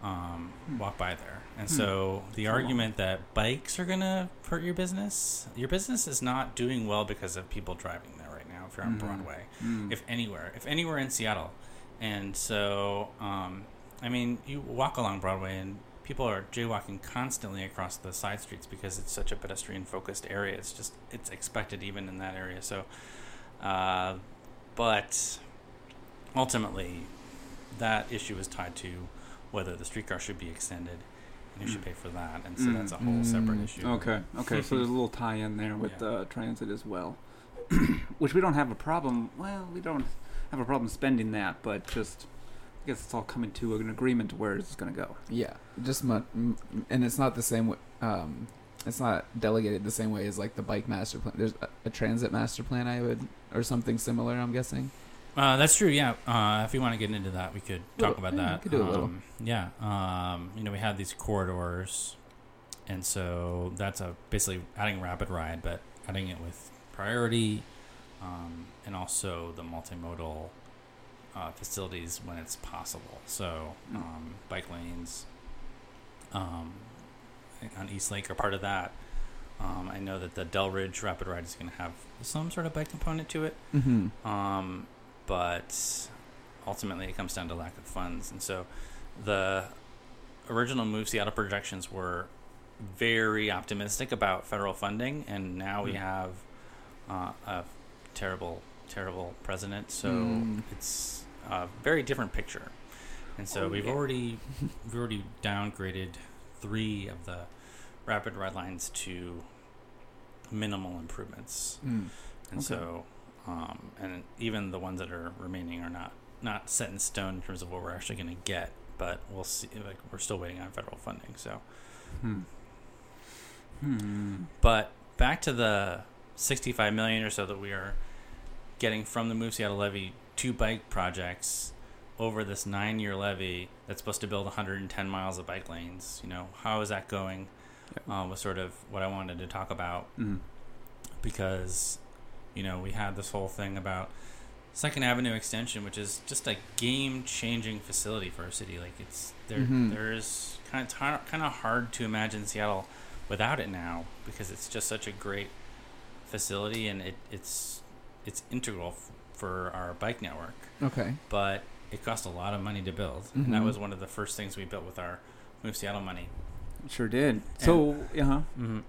um, Hmm. walk by there. And Hmm. so the That's a lot. argument that bikes are gonna hurt your business, your business is not doing well because of people driving there right now. If you're on Mhm. Broadway, Mm. if anywhere, if anywhere in Seattle. And so, um, I mean, you walk along Broadway and people are jaywalking constantly across the side streets because it's such a pedestrian focused area. It's just, it's expected even in that area. So, uh, but ultimately, that issue is tied to whether the streetcar should be extended and who should Mm. pay for that. And so Mm. that's a whole separate Mm. issue. Okay, okay. so there's a little tie-in there with Yeah. uh, transit as well, which we don't have a problem. Well, we don't have a problem spending that, but just I guess it's all coming to an agreement to where it's going to go. Yeah, just mu- and it's not the same. way um, it's not delegated the same way as like the bike master plan. There's a, a transit master plan, I would, or something similar. I'm guessing. Uh, that's true. Yeah. Uh, if we want to get into that, we could talk Little- about yeah, we that. could do a little. Um, Yeah. Um, you know, we had these corridors, and so that's a basically adding RapidRide, but adding it with priority, um, and also the multimodal uh, facilities when it's possible. So Mm. um, bike lanes um, on Eastlake are part of that. Um, I know that the Delridge Rapid Ride is going to have some sort of bike component to it. Mm-hmm. Um, but ultimately, it comes down to lack of funds. And so, the original Move Seattle projections were very optimistic about federal funding, and now we Mm. have uh, a terrible, terrible president. So Mm. it's a very different picture. And so Oh, we've yeah. already we've already downgraded three of the RapidRide lines to minimal improvements. Mm. And Okay. so, um, and even the ones that are remaining are not not set in stone in terms of what we're actually going to get. But we'll see. Like we're still waiting on federal funding. So, Hmm. Hmm. but back to the 65 million or so that we are getting from the Move Seattle levy to bike projects over this nine-year levy that's supposed to build 110 miles of bike lanes. You know, how is that going? Uh, was sort of what I wanted to talk about Hmm. because you know we had this whole thing about Second Avenue Extension, which is just a game-changing facility for our city. Like it's there, Mhm. there's kind of kind of hard to imagine Seattle without it now because it's just such a great facility and it, it's it's integral for our bike network. Okay. But it cost a lot of money to build, and that Mhm. was one of the first things we built with our Move Seattle money. Sure did. So, yeah. huh Mm-hmm.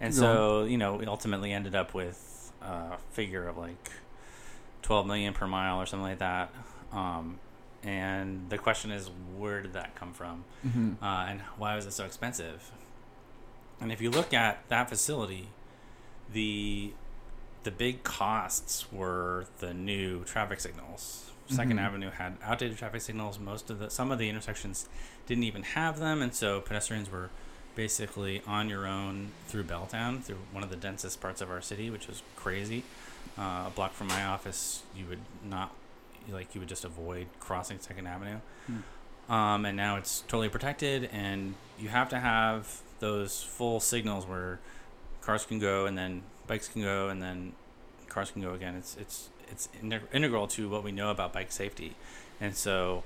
And Go so, you know, we ultimately ended up with a figure of like 12 million per mile or something like that. Um, and the question is, where did that come from? hmm Uh, and why was it so expensive? And if you look at that facility, the the big costs were the new traffic signals. 2nd Mhm. Avenue had outdated traffic signals. Most of the some of the intersections didn't even have them, and so pedestrians were basically on your own through Belltown, through one of the densest parts of our city, which was crazy. Uh, a block from my office, you would not like you would just avoid crossing Second Avenue. Um, and now it's totally protected, and you have to have those full signals where cars can go, and then bikes can go, and then cars can go again. It's it's it's integral to what we know about bike safety, and so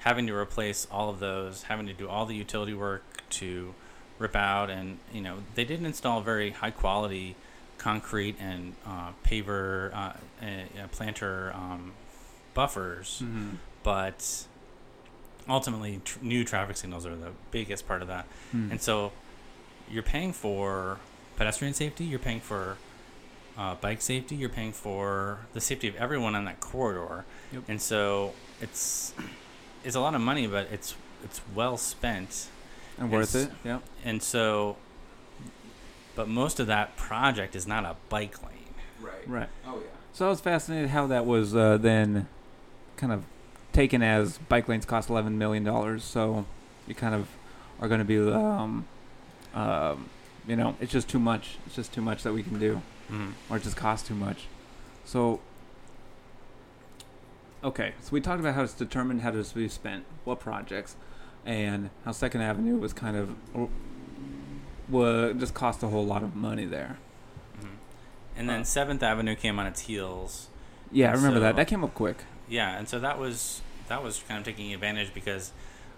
having to replace all of those, having to do all the utility work to rip out, and you know they didn't install very high quality concrete and uh, paver uh, uh, uh, planter um, buffers Hmm. but ultimately tr- new traffic signals are the biggest part of that Hmm. and so you're paying for pedestrian safety you're paying for uh, bike safety you're paying for the safety of everyone on that corridor Yep. and so it's it's a lot of money but it's it's well spent and worth it's- it. Yeah. and so but most of that project is not a bike lane Right. Right. Oh yeah. So I was fascinated how that was uh, then kind of taken as bike lanes cost eleven million dollars. So you kind of are going to be, um, um, you know, it's just too much. It's just too much that we can do, mm or it just costs too much. So okay, so we talked about how it's determined how to be spent, what projects, and how Second Avenue was kind of was just cost a whole lot of money there. Mhm. and then Uh, seventh avenue came on its heels Yeah, I remember that. That came up quick. yeah and so that was that was kind of taking advantage because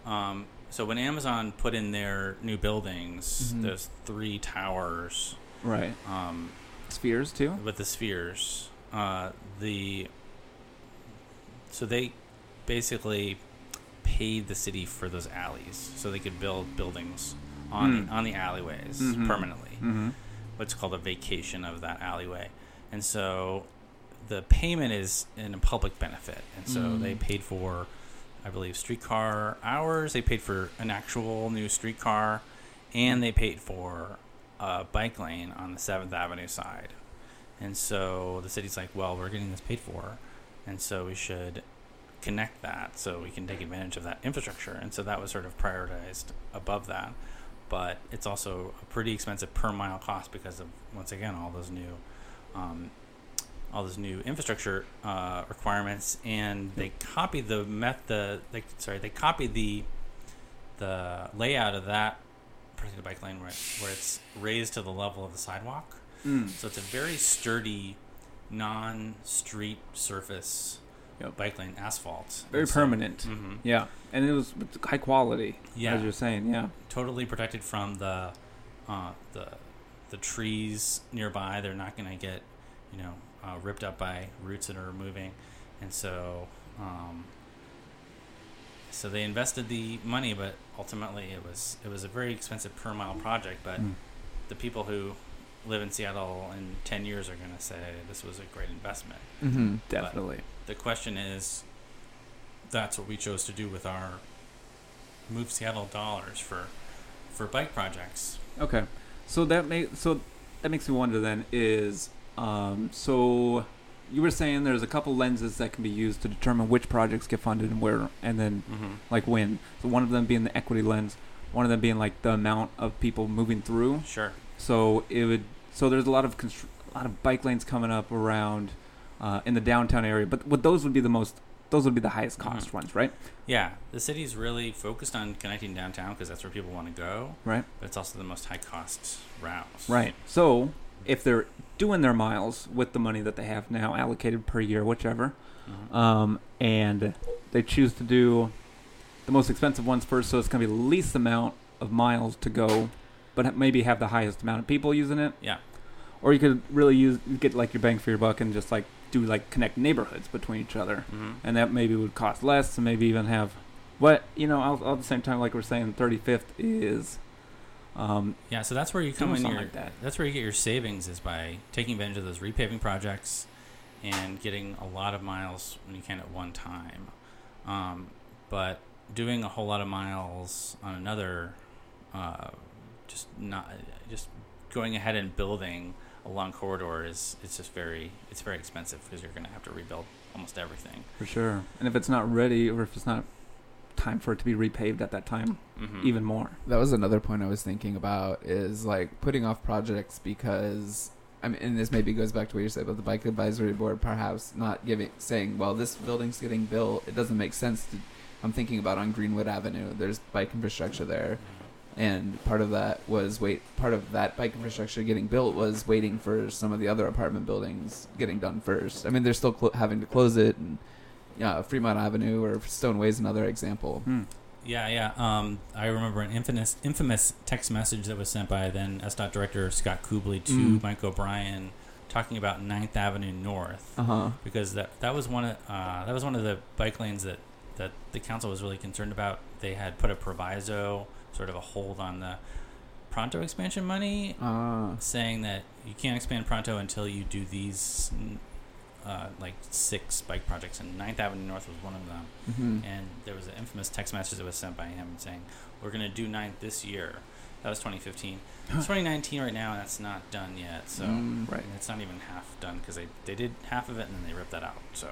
um, so when amazon put in their new buildings Mhm. those three towers Right. um, Spheres too. with the spheres uh, the so they basically paid the city for those alleys so they could build buildings on Mm. the, on the alleyways Mhm. permanently Mm-hmm. what's called a vacation of that alleyway. And so the payment is in a public benefit. And so Mm. they paid for, I believe, streetcar hours. They paid for an actual new streetcar, and they paid for a bike lane on the 7th Avenue side. And so the city's like, well, we're getting this paid for, and so we should connect that so we can take advantage of that infrastructure. And so that was sort of prioritized above that but it's also a pretty expensive per mile cost because of once again all those new um, all those new infrastructure uh, requirements and they copied the meth the they, sorry they copied the the layout of that particular bike lane where, where it's raised to the level of the sidewalk Mm. so it's a very sturdy non-street surface Yep. bike lane asphalt Very so- permanent. Mhm. Yeah, and it was high quality. Yeah. as you're saying. Yeah. totally protected from the uh, the the trees nearby. They're not going to get you know uh, ripped up by roots that are moving, and so um, so they invested the money, but ultimately it was it was a very expensive per mile project. But Mm. the people who live in Seattle in ten years are going to say this was a great investment. Mm-hmm. Definitely. The question is, that's what we chose to do with our Move Seattle dollars for for bike projects. Okay, so that make so that makes me wonder then is um so you were saying there's a couple lenses that can be used to determine which projects get funded and where and then Mm-hmm. like when. So one of them being the equity lens, one of them being like the amount of people moving through. Sure. So it would so there's a lot of constr- a lot of bike lanes coming up around uh, in the downtown area, but what those would be the most those would be the highest cost Mhm. ones, right? Yeah, the city's really focused on connecting downtown because that's where people want to go. Right. But it's also the most high cost route. Right. So if they're doing their miles with the money that they have now allocated per year, whichever, Mhm. um, and they choose to do the most expensive ones first, so it's going to be the least amount of miles to go, but maybe have the highest amount of people using it. Yeah. Or you could really use get like your bang for your buck and just like do like connect neighborhoods between each other, Mhm. and that maybe would cost less, and maybe even have. What you know, all, all at the same time, like we're saying, thirty fifth is, um, Yeah, so that's where you come in your like that. that's where you get your savings is by taking advantage of those repaving projects and getting a lot of miles when you can at one time. Um, but doing a whole lot of miles on another, uh, just not just going ahead and building a long corridor is it's just very it's very expensive because you're going to have to rebuild almost everything. For sure. And if it's not ready or if it's not time for it to be repaved at that time, Mm-hmm. even more. That was another point I was thinking about is like putting off projects because I mean, and this maybe goes back to what you said about the bike advisory board, perhaps not giving saying, well, this building's getting built. It doesn't make sense to. I'm thinking about on Greenwood Avenue. There's bike infrastructure there, and part of that was wait. Part of that bike infrastructure getting built was waiting for some of the other apartment buildings getting done first. I mean, they're still clo- having to close it, and yeah, Fremont Avenue or Stone Way is another example. Hmm. Yeah, yeah. Um, I remember an infamous, infamous text message that was sent by then SDOT director Scott Kubly to Mm. Mike O'Brien, talking about 9th Avenue North, Uh huh. because that that was one of uh, that was one of the bike lanes that that the council was really concerned about. They had put a proviso, sort of a hold on the Pronto expansion money, Ah. saying that you can't expand Pronto until you do these. Uh, like six bike projects, and Ninth Avenue North was one of them hmm and there was an infamous text message that was sent by him saying, "We're going to do ninth this year." That was 2015. It's 2019 right now, and that's not done yet. So Mm. Right. it's not even half done because they they did half of it and then they ripped that out. So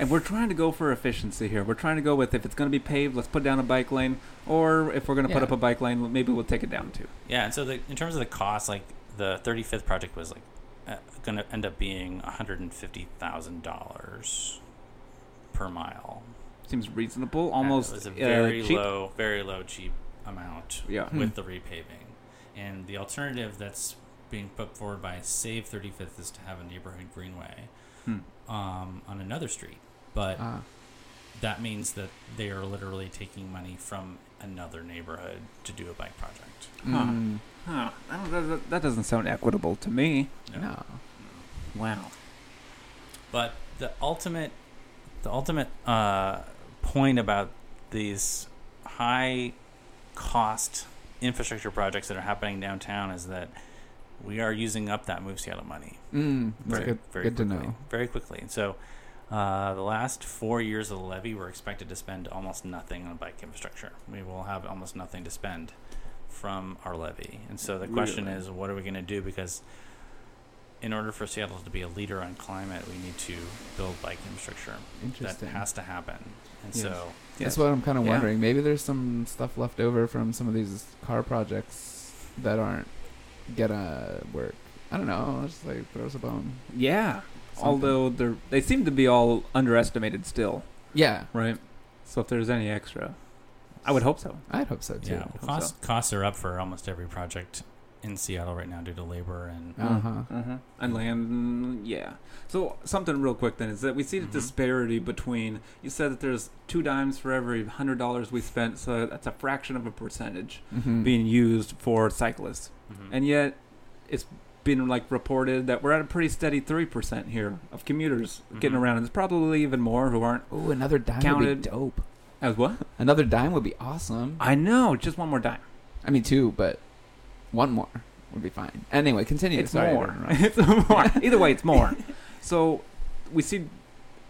And we're trying to go for efficiency here. We're trying to go with if it's going to be paved, let's put down a bike lane, or if we're going to put up a bike lane, maybe we'll take it down too. yeah, and so the, in terms of the cost, like the 35th project was like going to end up being 150 thousand dollars per mile. Seems reasonable, almost it was a uh, very cheap. low, very low cheap amount. Yeah. Hmm. with the repaving. And the alternative that's being put forward by Save 35th is to have a neighborhood greenway Hmm. um, on another street. But Ah. That means that they are literally taking money from another neighborhood to do a bike project. Huh. Mm. Huh. I don't, that, that doesn't sound equitable to me. No. Wow. But the ultimate, the ultimate uh, point about these high cost infrastructure projects that are happening downtown is that we are using up that Move Seattle money. Mm. That's very, good. very good to quickly, know. Very quickly. And so, uh, the last four years of the levy, we're expected to spend almost nothing on bike infrastructure. We will have almost nothing to spend from our levy. And so the question Really? is, what are we going to do? Because in order for Seattle to be a leader on climate, we need to build bike infrastructure. That has to happen. And Yes. so, That's what I'm kind of Yeah. wondering. Maybe there's some stuff left over from some of these car projects that aren't gonna work. I don't know. Just like throws a bone. Yeah. Something. Although they're they seem to be all underestimated still, Yeah, right? So if there's any extra, I would hope so. I'd hope so too. yeah, hope costs, costs are up for almost every project in Seattle right now due to labor and Uh huh. Mm-hmm. And land, yeah. So something real quick then is that we see the Mhm. disparity between. You said that there's two dimes for every hundred dollars we spent, so that's a fraction of a percentage Mm-hmm. being used for cyclists, and yet it's been like reported that we're at a pretty steady three percent here of commuters getting Mhm. around, and there's probably even more who aren't Oh, another dime would be dope. as what. Another dime would be awesome. I know, just one more dime. I mean, two, but one more would be fine. Anyway, continue. It's Sorry more. it's more. Either way, it's more. So we see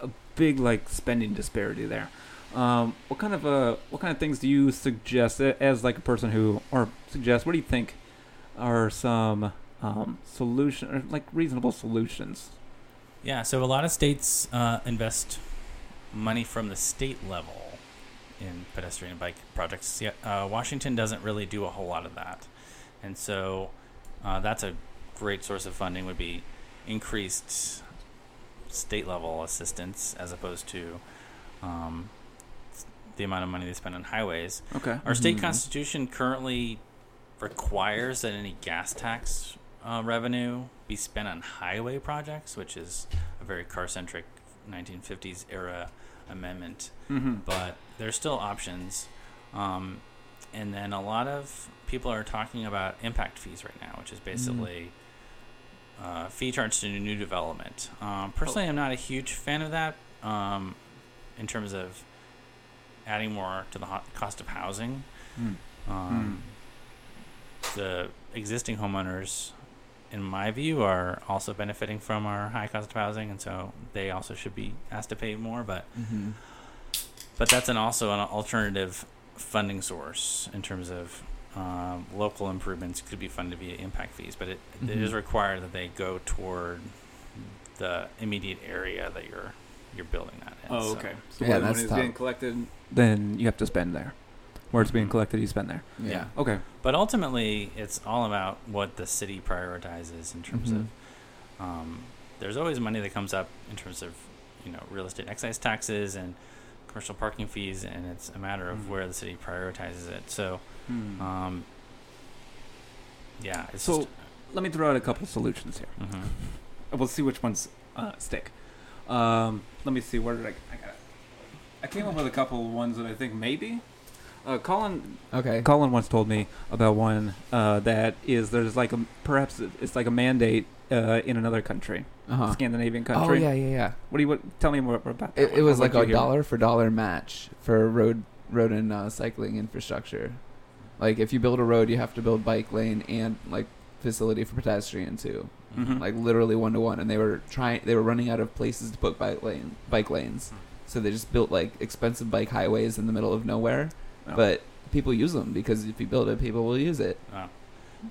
a big like spending disparity there. Um, what kind of uh, what kind of things do you suggest as like a person who or suggest? What do you think are some um, solution or like reasonable solutions? Yeah, so a lot of states uh, invest money from the state level in pedestrian and bike projects. Yeah, uh, Washington doesn't really do a whole lot of that, and so uh, that's a great source of funding. Would be increased state level assistance as opposed to um, the amount of money they spend on highways. Okay. Our state Mhm. constitution currently requires that any gas tax uh, revenue be spent on highway projects, which is a very car-centric 1950s era amendment. Mm-hmm. But there's still options, um, and then a lot of people are talking about impact fees right now, which is basically uh, fee charged to new development. Um, personally, I'm not a huge fan of that um, in terms of adding more to the ho- cost of housing. Um, The existing homeowners, in my view, are also benefiting from our high cost of housing, and so they also should be asked to pay more. But Mm-hmm. but that's an also an alternative funding source in terms of um, local improvements could be funded via impact fees, but it, it is Mhm. required that they go toward the immediate area that you're you're building that in. Oh, okay. So Yeah, when that's money's tough. being collected, then you have to spend there. Where it's being collected, you spend there. Yeah. Okay. But ultimately, it's all about what the city prioritizes in terms Mhm. of. Um, there's always money that comes up in terms of, you know, real estate excise taxes and commercial parking fees, and it's a matter of Mhm. where the city prioritizes it. So, Hmm. um, yeah, it's So- just. Let me throw out a couple solutions here. mhm. We'll see which ones uh, stick. Um, let me see. Where did I? I got. I came up with a couple of ones that I think maybe. Uh, Colin Okay. Colin once told me about one uh, that is there's like a perhaps it's like a mandate uh, in another country, Uh-huh. Scandinavian Oh country. yeah, yeah, yeah. What do you what, tell me more about that? It, it was like a hear? dollar for dollar match for road road and uh, cycling infrastructure. Like if you build a road, you have to build bike lane and like facility for pedestrian too. Mhm. Like literally one to one. And they were trying. They were running out of places to put bike lane bike lanes, so they just built like expensive bike highways in the middle of nowhere. Oh. But people use them because if you build it, people will use it. Oh,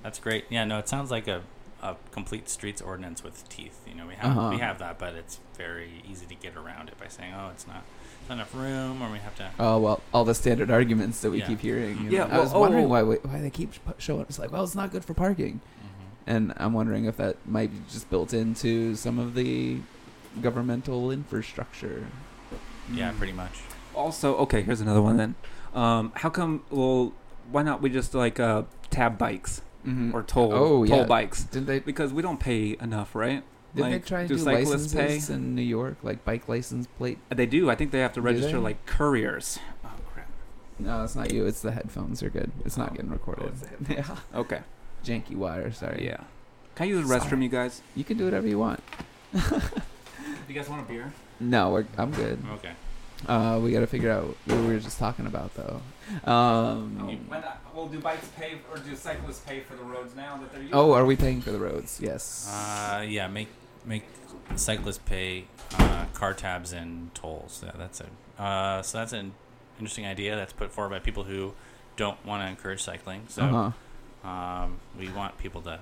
that's great. Yeah, no, it sounds like a, a complete streets ordinance with teeth. You know, we have Uh-huh. we have that, but it's very easy to get around it by saying, oh, it's not, enough room, or we have to. Oh well, all the standard arguments that we Yeah. keep hearing. you Yeah, know. I was well, wondering oh. why we, why they keep showing. It's like, well, it's not good for parking. Mhm. and I'm wondering if that might be just built into some of the governmental infrastructure. Yeah, Mm. pretty much. Also, okay, here's another one then. Um, how come? Well, why not we just like uh, tab bikes Mm-hmm. or toll Oh, toll yeah. bikes? Did they Because we don't pay enough, right? did they Like, try and do do, cyclists licenses pay? in New York, like bike license plate? They do. I think they have to register like couriers. Oh crap. No, it's not you. It's the headphones. Are good. It's not Oh. getting recorded. Oh, yeah, Okay. janky wire. Sorry. Yeah. Can I use the restroom, you guys? you can do whatever you want. Do you guys want a beer? No, we're, I'm good. Okay. Uh, we got to figure out what we were just talking about though. Um, Oh, when I, well, do bikes pay or do cyclists pay for the roads now that they're using? oh, are we paying for the roads? Yes. Uh, yeah, make make cyclists pay uh, car tabs and tolls. Yeah, that's a uh, so that's an interesting idea that's put forward by people who don't want to encourage cycling. So uh-huh. um, we want people to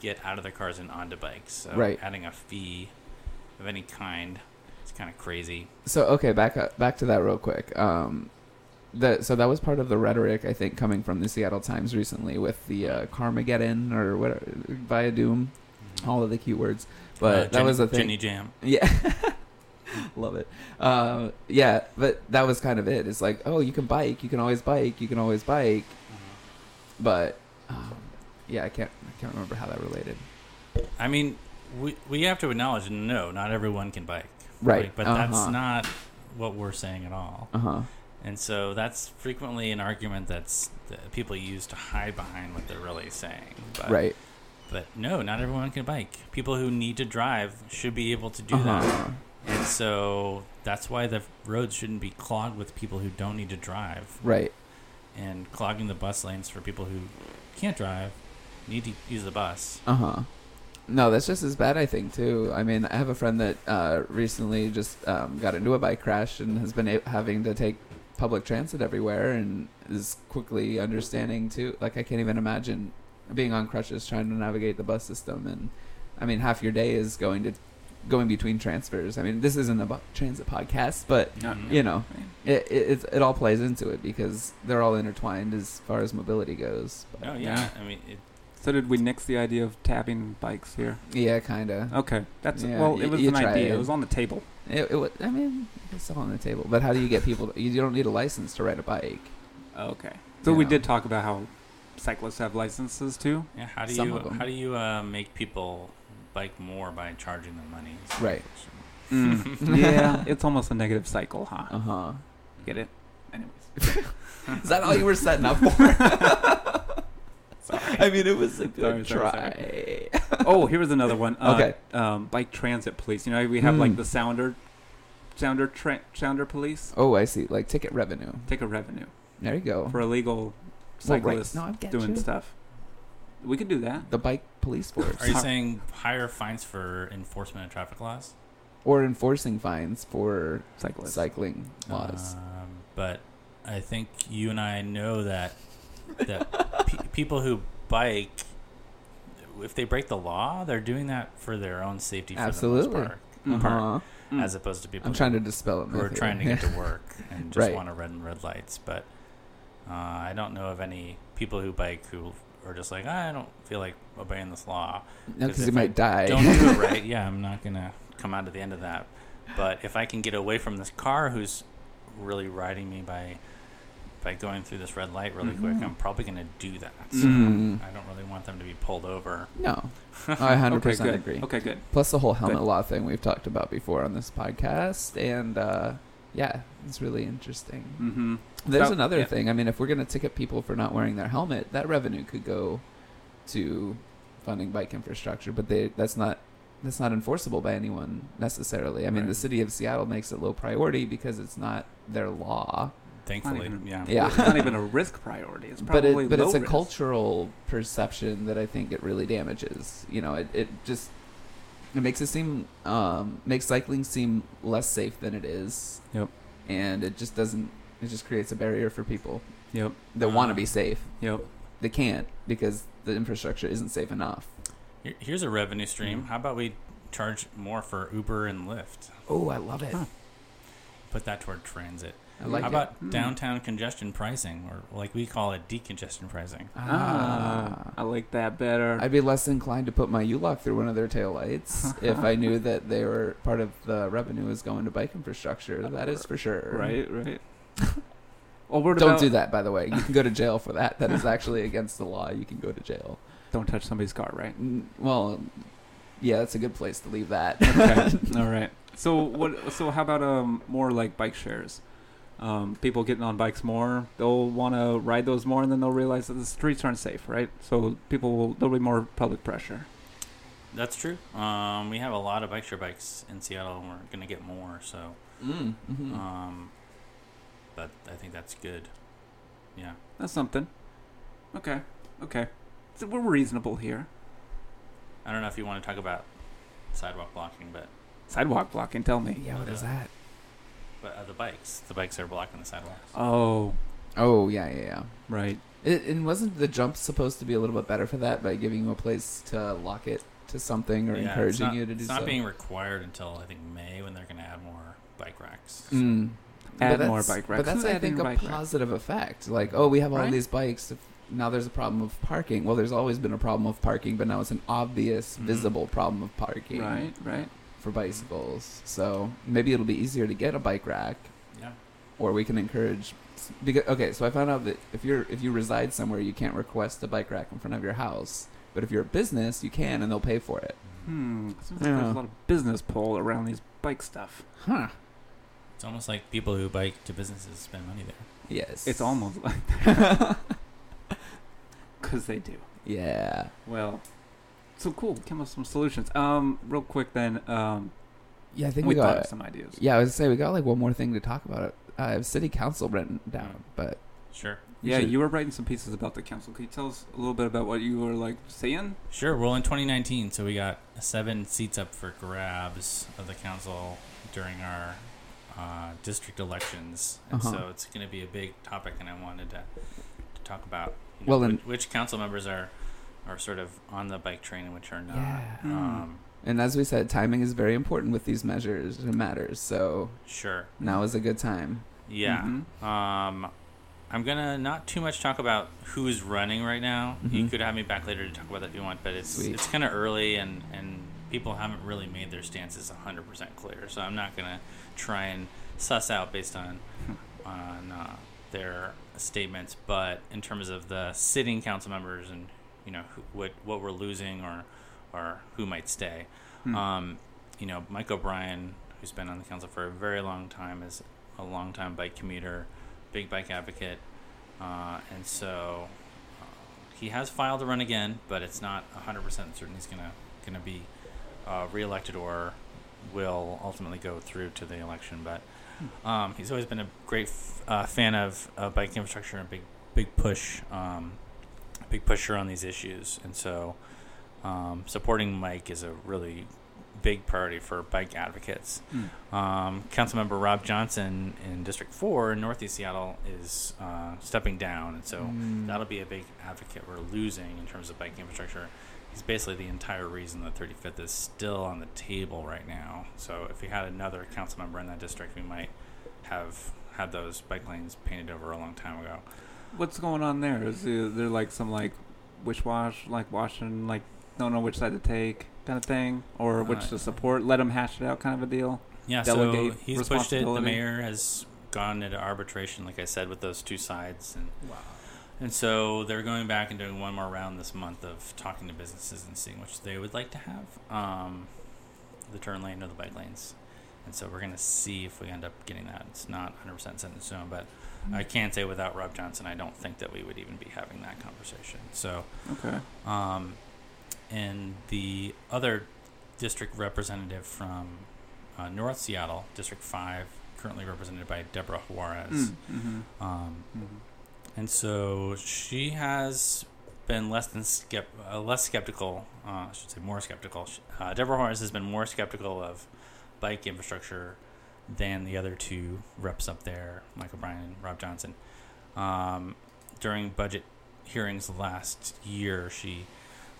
get out of their cars and onto bikes. So Right. adding a fee of any kind is kind of crazy. So okay, back up, back to that real quick. Um, that so that was part of the rhetoric I think coming from the Seattle Times recently with the uh, Carmageddon or what Viadoom, all of the key words. But Uh, that Jenny- was the thing. Jenny Jam. Yeah. Love it. Uh, yeah, but that was kind of it. It's like, oh, you can bike, you can always bike, you can always bike. But um, yeah, I can't, I can't remember how that related. I mean, we we have to acknowledge no, not everyone can bike. Right. But that's Uh-huh. not what we're saying at all. Uh huh. And so that's frequently an argument that's that people use to hide behind what they're really saying. But, Right. But no, not everyone can bike. People who need to drive should be able to do that. Uh-huh. And so that's why the roads shouldn't be clogged with people who don't need to drive Right. and clogging the bus lanes for people who can't drive, need to use the bus. Uh huh. No, that's just as bad, I think, too. I mean, I have a friend that uh, recently just um, got into a bike crash and has been a- having to take public transit everywhere and is quickly understanding, too. Like, I can't even imagine being on crutches trying to navigate the bus system. And, I mean, half your day is going to going between transfers. I mean, this isn't a bu- transit podcast, but, Mhm. you know, it, it, it, it all plays into it because they're all intertwined as far as mobility goes. But, Oh yeah, I mean, it, So did we nix the idea of tabbing bikes here? Yeah, kind of. Okay, that's Yeah, well. It was an idea. it. It was on the table. It, it, wa- I mean, it's all on the table. But how do you get people? To, you don't need a license to ride a bike. Okay. So You we know. did talk about how cyclists have licenses too. yeah. How do Some you how do you uh, make people bike more by charging them money? Right. Mm. yeah, it's almost a negative cycle, huh? Uh huh. Get it? Anyways. Is that all you were setting up for? I mean, it was a good Sorry, sorry, try. oh, here was another one. Uh, Okay. Um, bike transit police. You know, we have like Hmm. the sounder, sounder, tra- sounder police. Oh, I see. Like ticket revenue. Ticket revenue There you go. for illegal Well, right. cyclists No, I get doing you. stuff. We could do that. The bike police force, Are you saying higher fines for enforcement of traffic laws? or enforcing fines for Cyclists. cycling laws. Um, but I think you and I know that that pe- people who bike, if they break the law, they're doing that for their own safety. For Absolutely. the most part, Mhm. part, Uh-huh. Mm. as opposed to people I'm trying to dispel it. who are trying to get to work and just Right. want to run red lights. But uh, I don't know of any people who bike who are just like I don't feel like obeying this law. because if you I might die. don't do it right, yeah, I'm not gonna come out at the end of that. But if I can get away from this car who's really riding me by by going through this red light really quick, Mhm. I'm probably gonna do that. So Mhm. I don't really want them to be pulled over. No, I 100 Okay, percent good. agree. Okay, good. Plus the whole helmet Good. law thing we've talked about before on this podcast, and uh, yeah, it's really interesting. Mm-hmm. There's So- another yeah. thing. I mean, if we're gonna ticket people for not wearing their helmet, that revenue could go to funding bike infrastructure, but they that's not that's not enforceable by anyone necessarily. I mean, the city of Seattle makes it low priority because it's not their law, Thankfully, even- yeah. Yeah. It's not even a risk priority. It's but probably it but low it's a risk. cultural perception that I think it really damages. You know, it it just it makes it seem um, makes cycling seem less safe than it is. Yep. And it just doesn't. It just creates a barrier for people Yep. that want to be safe. Yep. They can't because the infrastructure isn't safe enough. Here's a revenue stream. How about we charge more for Uber and Lyft? Oh, I love it. Huh. Put that toward transit. I like How it. about Hmm. downtown congestion pricing, or like we call it decongestion pricing? Ah, I like that better. I'd be less inclined to put my U-lock through one of their taillights if I knew that they were part of the revenue is going to bike infrastructure. That is for sure. right, right. well, Don't about, do that, by the way. You can go to jail for that. That is actually against the law. You can go to jail. Don't touch somebody's car, right? Mm, Well, yeah, that's a good place to leave that. Okay. All right. So what? So how about um more like bike shares? Um, people getting on bikes more, they'll want to ride those more, and then they'll realize that the streets aren't safe, right? So people will there'll be more public pressure. That's true. Um, we have a lot of bike share bikes in Seattle, and we're gonna get more. So, Mm, mhm. um, but I think that's good. Yeah. That's something. Okay. Okay. So we're reasonable here. I don't know if you want to talk about sidewalk blocking, but Sidewalk blocking. Tell me. yeah, what is that? But uh, the bikes, the bikes are blocking the sidewalks. Oh, Oh, yeah, yeah, yeah. right. It, and wasn't the jump supposed to be a little bit better for that by giving you a place to lock it to something or Yeah, encouraging not- you to do It's so? not being required until I think May when they're gonna add more bike racks. Mm. Add But more that's- bike racks. But that's, I think, a bike racks? positive effect. Like, oh, we have all Right? these bikes. if- Now there's a problem of parking. Well, there's always been a problem of parking, but now it's an obvious, Mhm. visible problem of parking Right. Right. For bicycles. So maybe it'll be easier to get a bike rack, Yeah. or we can encourage. Because okay, so I found out that if you're if you reside somewhere, you can't request a bike rack in front of your house. But if you're a business, you can, and they'll pay for it. Hmm. Seems like Yeah. there's a lot of business pull around these bike stuff. Huh? It's almost like people who bike to businesses spend money there. Yes. It's almost like because they do. yeah. Well, So cool. Came up with some solutions. Um, real quick then. Um, Yeah, I think we we, thought got. of some ideas. Yeah, I was gonna say we got like one more thing to talk about. I have city council written down, but Sure. Yeah, should- you were writing some pieces about the council. Can you tell us a little bit about what you were like saying? Sure. Well, in 2019, so we got seven seats up for grabs of the council during our uh, district elections, and Uh-huh. so it's going to be a big topic, and I wanted to, to talk about you Well, know, then- which, which council members are are sort of on the bike train and which are not. Yeah. Hmm. Um, And as we said, timing is very important with these measures. It matters. So sure. now is a good time. Yeah. Mhm. Um, I'm gonna not too much talk about who's running right now. You Mhm. could have me back later to talk about that if you want, but it's Sweet. it's kind of early and and people haven't really made their stances 100% clear. So I'm not gonna try and suss out based on on uh, their statements. But in terms of the sitting council members and you know who, what what we're losing or or who might stay, Hmm. um, you know, Mike O'Brien, who's been on the council for a very long time, is a long time bike commuter, big bike advocate, uh, and so uh, he has filed to run again, but it's not 100% certain he's gonna gonna be uh, reelected or will ultimately go through to the election. But um, he's always been a great f- uh, fan of uh, bike infrastructure and big big push, um, big pusher on these issues, and so um, supporting Mike is a really big priority for bike advocates. Hmm. Um, Councilmember Rob Johnson in District 4 in Northeast Seattle is uh, stepping down, and so Mm. that'll be a big advocate we're losing in terms of bike infrastructure. He's basically the entire reason that 35th is still on the table right now. So if we had another council member in that district, we might have had those bike lanes painted over a long time ago. What's going on there? Is there, there like some like wish wash, like washing, like don't know which side to take kind of thing, or which Uh, to support? Let them hash it out, kind of a deal. Yeah, so Delegate he's pushed it. The responsibility. mayor has gone into arbitration, like I said, with those two sides, and Wow. And so they're going back and doing one more round this month of talking to businesses and seeing which they would like to have um, the turn lane or the bike lanes. And so we're going to see if we end up getting that. It's not 100% set in stone, but I can't say without Rob Johnson, I don't think that we would even be having that conversation. So, Okay. um, and the other district representative from uh, North Seattle, District 5, currently represented by Deborah Juarez. Mm-hmm. Um, Mm-hmm. and so she has been less than skep- uh, less skeptical. Uh, I should say more skeptical. Uh, Deborah Juarez has been more skeptical of bike infrastructure than the other two reps up there, Mike O'Brien and Rob Johnson. Um, during budget hearings last year, she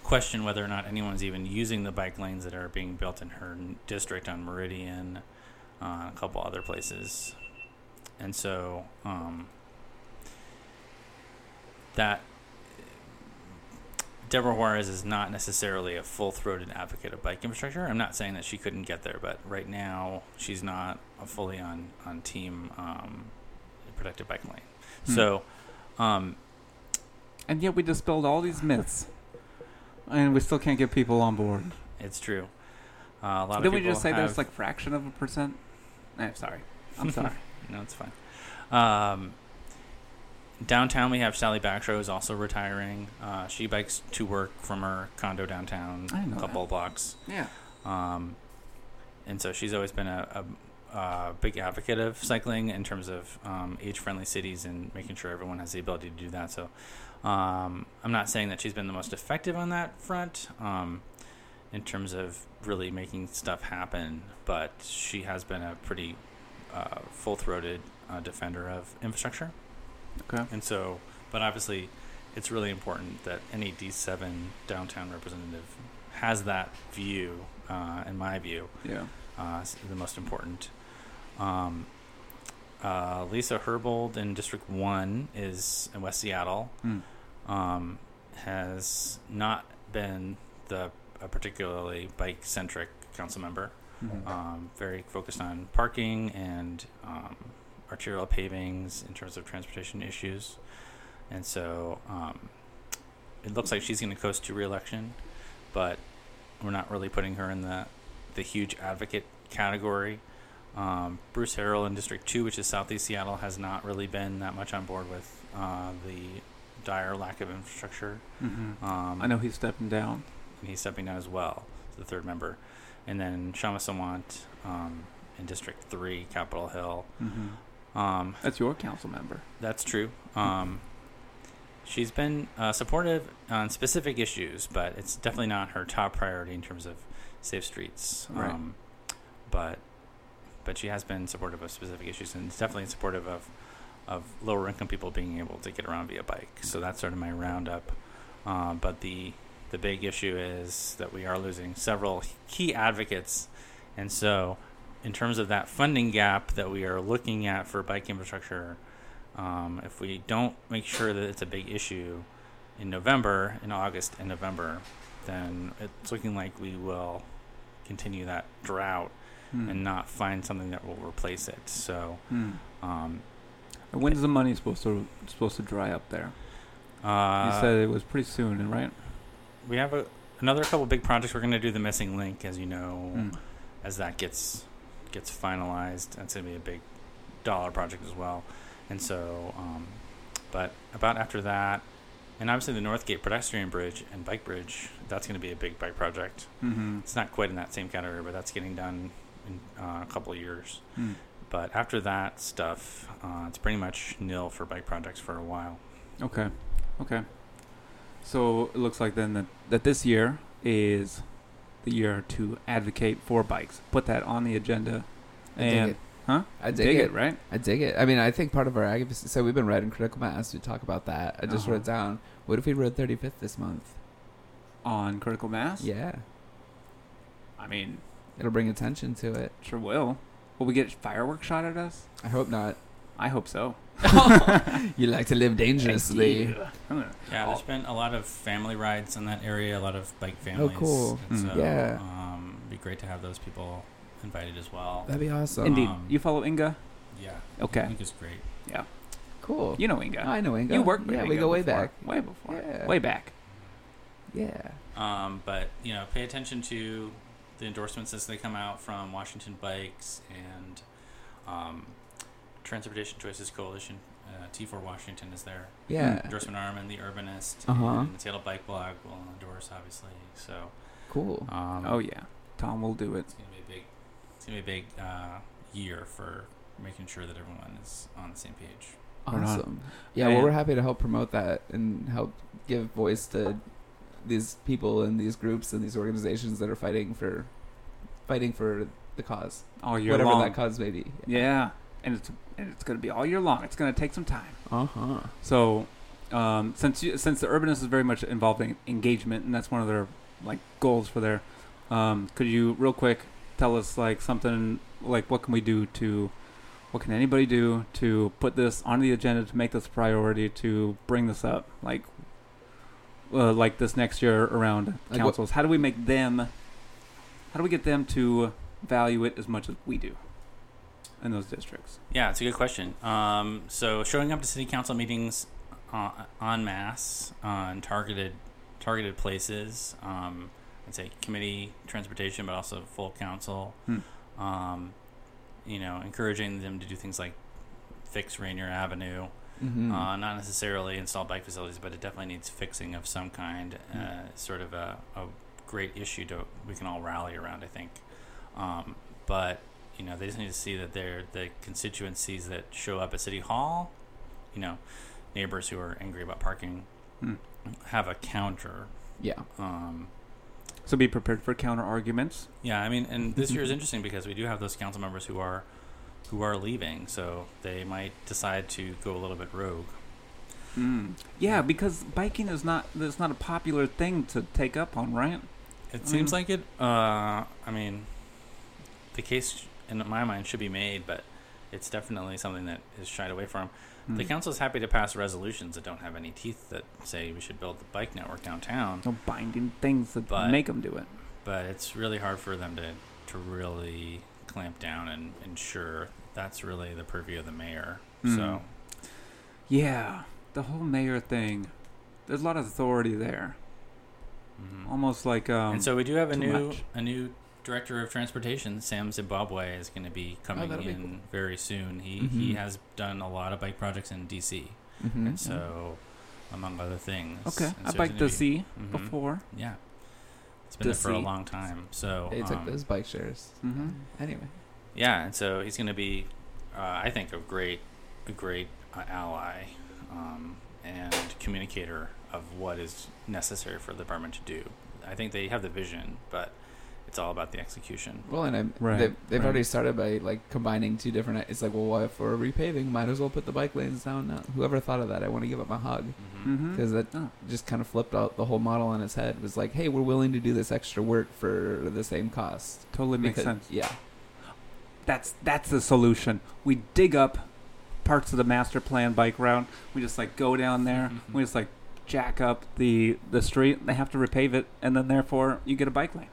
questioned whether or not anyone's even using the bike lanes that are being built in her district on Meridian, uh, a couple other places, and so um, that Deborah Juarez is not necessarily a full-throated advocate of bike infrastructure. I'm not saying that she couldn't get there, but right now she's not fully on on team um, protected bike lane. Hmm. So, um, And yet we dispelled all these myths, and we still can't get people on board. it's true. Uh, a lot of we just say there's like fraction of a percent? I'm sorry. I'm sorry. No, it's fine. Um, downtown, we have Sally Bagshaw is also retiring. Uh, she bikes to work from her condo downtown, I know a couple that. blocks. Yeah. Um, and so she's always been a, a, a big advocate of cycling in terms of um, age-friendly cities and making sure everyone has the ability to do that. So um, I'm not saying that she's been the most effective on that front um, in terms of really making stuff happen, but she has been a pretty uh, full-throated uh, defender of infrastructure. Okay. And so, but obviously, it's really important that any D7 downtown representative has that view, uh, in my view, Yeah. uh, the most important. Um, uh, Lisa Herbold in District 1 is in West Seattle, Mm. um, has not been the a particularly bike centric council member Mhm. um, very focused on parking and um, arterial pavings in terms of transportation issues. And so um, it looks like she's going to coast to reelection, but we're not really putting her in the, the huge advocate category. Um, Bruce Harrell in District 2, which is Southeast Seattle, has not really been that much on board with uh, the dire lack of infrastructure. Mhm. Um, I know he's stepping down. and he's stepping down as well, the third member. And then Kshama Sawant um, in District 3, Capitol Hill. Mm-hmm. Um, That's your council member. that's true. Um, she's been uh, supportive on specific issues, but it's definitely not her top priority in terms of safe streets. Right. Um, but but she has been supportive of specific issues and definitely supportive of of lower income people being able to get around via bike. So that's sort of my roundup. Uh, but the the big issue is that we are losing several key advocates, and so in terms of that funding gap that we are looking at for bike infrastructure, um, if we don't make sure that it's a big issue in November, in August and November, then it's looking like we will continue that drought Hmm. and not find something that will replace it. So, Hmm. um, When's the money supposed to supposed to dry up there? uh, you said it was pretty soon, right? we have a, another couple big projects. We're going to do the missing link, as you know, Hmm. as that gets gets finalized. That's going to be a big dollar project as well. And so, um, but about after that, and obviously the Northgate pedestrian bridge and bike bridge, that's going to be a big bike project. Mm-hmm. It's not quite in that same category, but that's getting done in uh, a couple of years. Hmm. But after that stuff, uh, it's pretty much nil for bike projects for a while. Okay. Okay. So it looks like then that, that this year is the year to advocate for bikes. Put that on the agenda. I dig And it. huh? I dig, dig it. it, right? I dig it. I mean, I think part of our advocacy. So we've been writing critical mass to talk about that. I just Uh-huh. wrote down. What if we wrote 35th this month? On critical mass. Yeah, I mean, it'll bring attention to it. sure will. Will we get fireworks shot at us? I hope not. I hope so. You like to live dangerously. Yeah. I'm gonna- Yeah, Oh. there's been a lot of family rides in that area, a lot of bike families. Oh, cool. And Mm. so, Yeah. um, it'd be great to have those people invited as well. That'd be awesome. Indeed. Um, you follow Inga? Yeah, Okay. think it's great. Yeah. Cool. You know Inga. I know Inga. You worked with Yeah, we Inga go way before. back. Way before. Yeah. Way back. Yeah. Um, but you know, pay attention to the endorsements as they come out from Washington Bikes and um, Transportation Choices Coalition. Uh, T4 Washington is there. Yeah. Endorsement arm and the Urbanist Uh-huh. and the Seattle Bike Blog will endorse, obviously. So, Cool. um, Oh yeah. Tom will do it. it's gonna be a big, it's gonna be a big uh, year for making sure that everyone is on the same page. Awesome. Yeah, well, we're happy to help promote that and help give voice to these people and these groups and these organizations that are fighting for fighting for the cause, All year whatever long. that cause may be. Yeah. And it's and it's gonna be all year long. It's gonna take some time. Uh huh. So, um, since you, since the urbanist is very much involved in engagement, and that's one of their like goals for their, um, could you real quick tell us like something like what can we do to, what can anybody do to put this on the agenda to make this a priority to bring this up like, uh, like this next year around Like what- councils? How do we make them? How do we get them to value it as much as we do in those districts? Yeah, it's a good question. Um, so showing up to city council meetings uh, en masse on targeted targeted places. Um, I'd say committee transportation, but also full council. Hmm. Um, you know, encouraging them to do things like fix Rainier Avenue. Mm-hmm. Uh, not necessarily install bike facilities, but it definitely needs fixing of some kind. Uh, sort of a, a great issue to we can all rally around. I think. Um, but you know, they just need to see that they're the constituencies that show up at City Hall. You know, neighbors who are angry about parking Hmm. have a counter. yeah. Um, So be prepared for counter arguments. yeah, I mean, and this year is interesting because we do have those council members who are who are leaving, so they might decide to go a little bit rogue. Mm. Yeah, because biking is not that's not a popular thing to take up on, right? It seems Mm. like it. Uh, I mean, the case in my mind should be made, but it's definitely something that is shied away from. The Mm. council is happy to pass resolutions that don't have any teeth that say we should build the bike network downtown, no binding things that But- make them do it. but it's really hard for them to to really clamp down and ensure that's really the purview of the mayor. Mm. So Yeah, the whole mayor thing. There's a lot of authority there, mhm. almost like um. and so we do have a new much. a new director of transportation, Sam Zimbabwe, is going to be coming that'll be in cool. very soon. He he Mhm. has done a lot of bike projects in DC. Mm-hmm. and so among other things. okay, And I so biked the to gonna see Mhm. before. Yeah. It's been there for a long time. So They took um, those bike shares. Mm-hmm. Anyway, Yeah, and so he's going to be, uh, I think, a great, a great uh, ally um, and communicator of what is necessary for the department to do. I think they have the vision, but it's all about the execution. well, and I, Right, they've, they've right. already started by like combining two different. It's like, well, what if we're repaving? Might as well put the bike lanes down now. Whoever thought of that? I want to give up a hug Mm-hmm. because that Oh. just kind of flipped out the whole model on its head. It was like, hey, we're willing to do this extra work for the same cost. Totally makes Because- sense. Yeah, That's that's the solution. We dig up parts of the master plan bike route. We just like go down there. we just like jack up the the street. They have to repave it, and then therefore you get a bike lane.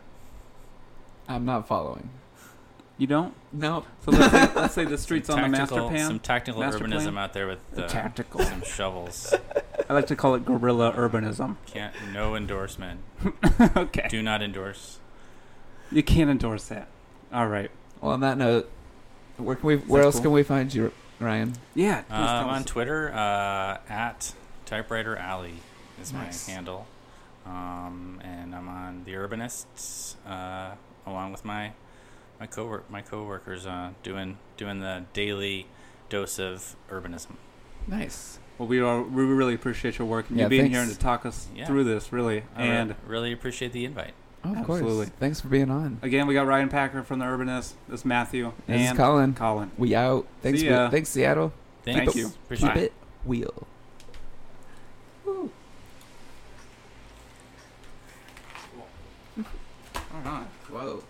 I'm not following. You don't. No, So let's say, let's say the street's on the master plan. Some tactical Master urbanism plan? out there with uh, Tactical. some shovels. I like to call it guerrilla urbanism. Can't no endorsement. okay. Do not endorse. You can't endorse that. All right. Well, on that note, where can we? Where else cool? can we find you, Ryan? Yeah. Uh, I'm on. Twitter uh, at Typewriter Alley is Nice. my handle, um, and I'm on the Urbanists uh, along with my my co my coworkers uh, doing doing the daily dose of urbanism. Nice. Well, we are we really appreciate your work and Yeah, you being here and to talk us Yeah. through this. Really. I and really appreciate the invite. Oh, of Absolutely. course. Thanks for being on. again, we got Ryan Packer from the Urbanist. This is Matthew This is and Colin. Colin. We out. Thanks. See for- ya. thanks, Seattle. Thanks. Thank you. Appreciate Keep it. it wheel. All right. Whoa,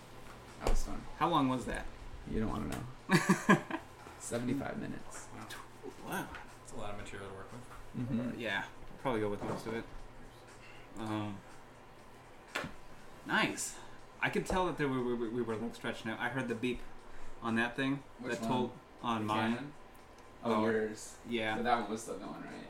that was fun. How long was that? You don't want to know. Seventy-five minutes. Wow. that's a lot of material to work with. Mm-hmm. Yeah, probably go with most of it. Um, nice. I could tell that there were, we, were- we were like stretching out. I heard the beep on that thing Which that one? told on mine. Oh, Oh. yours. Yeah. But that one was still going, right?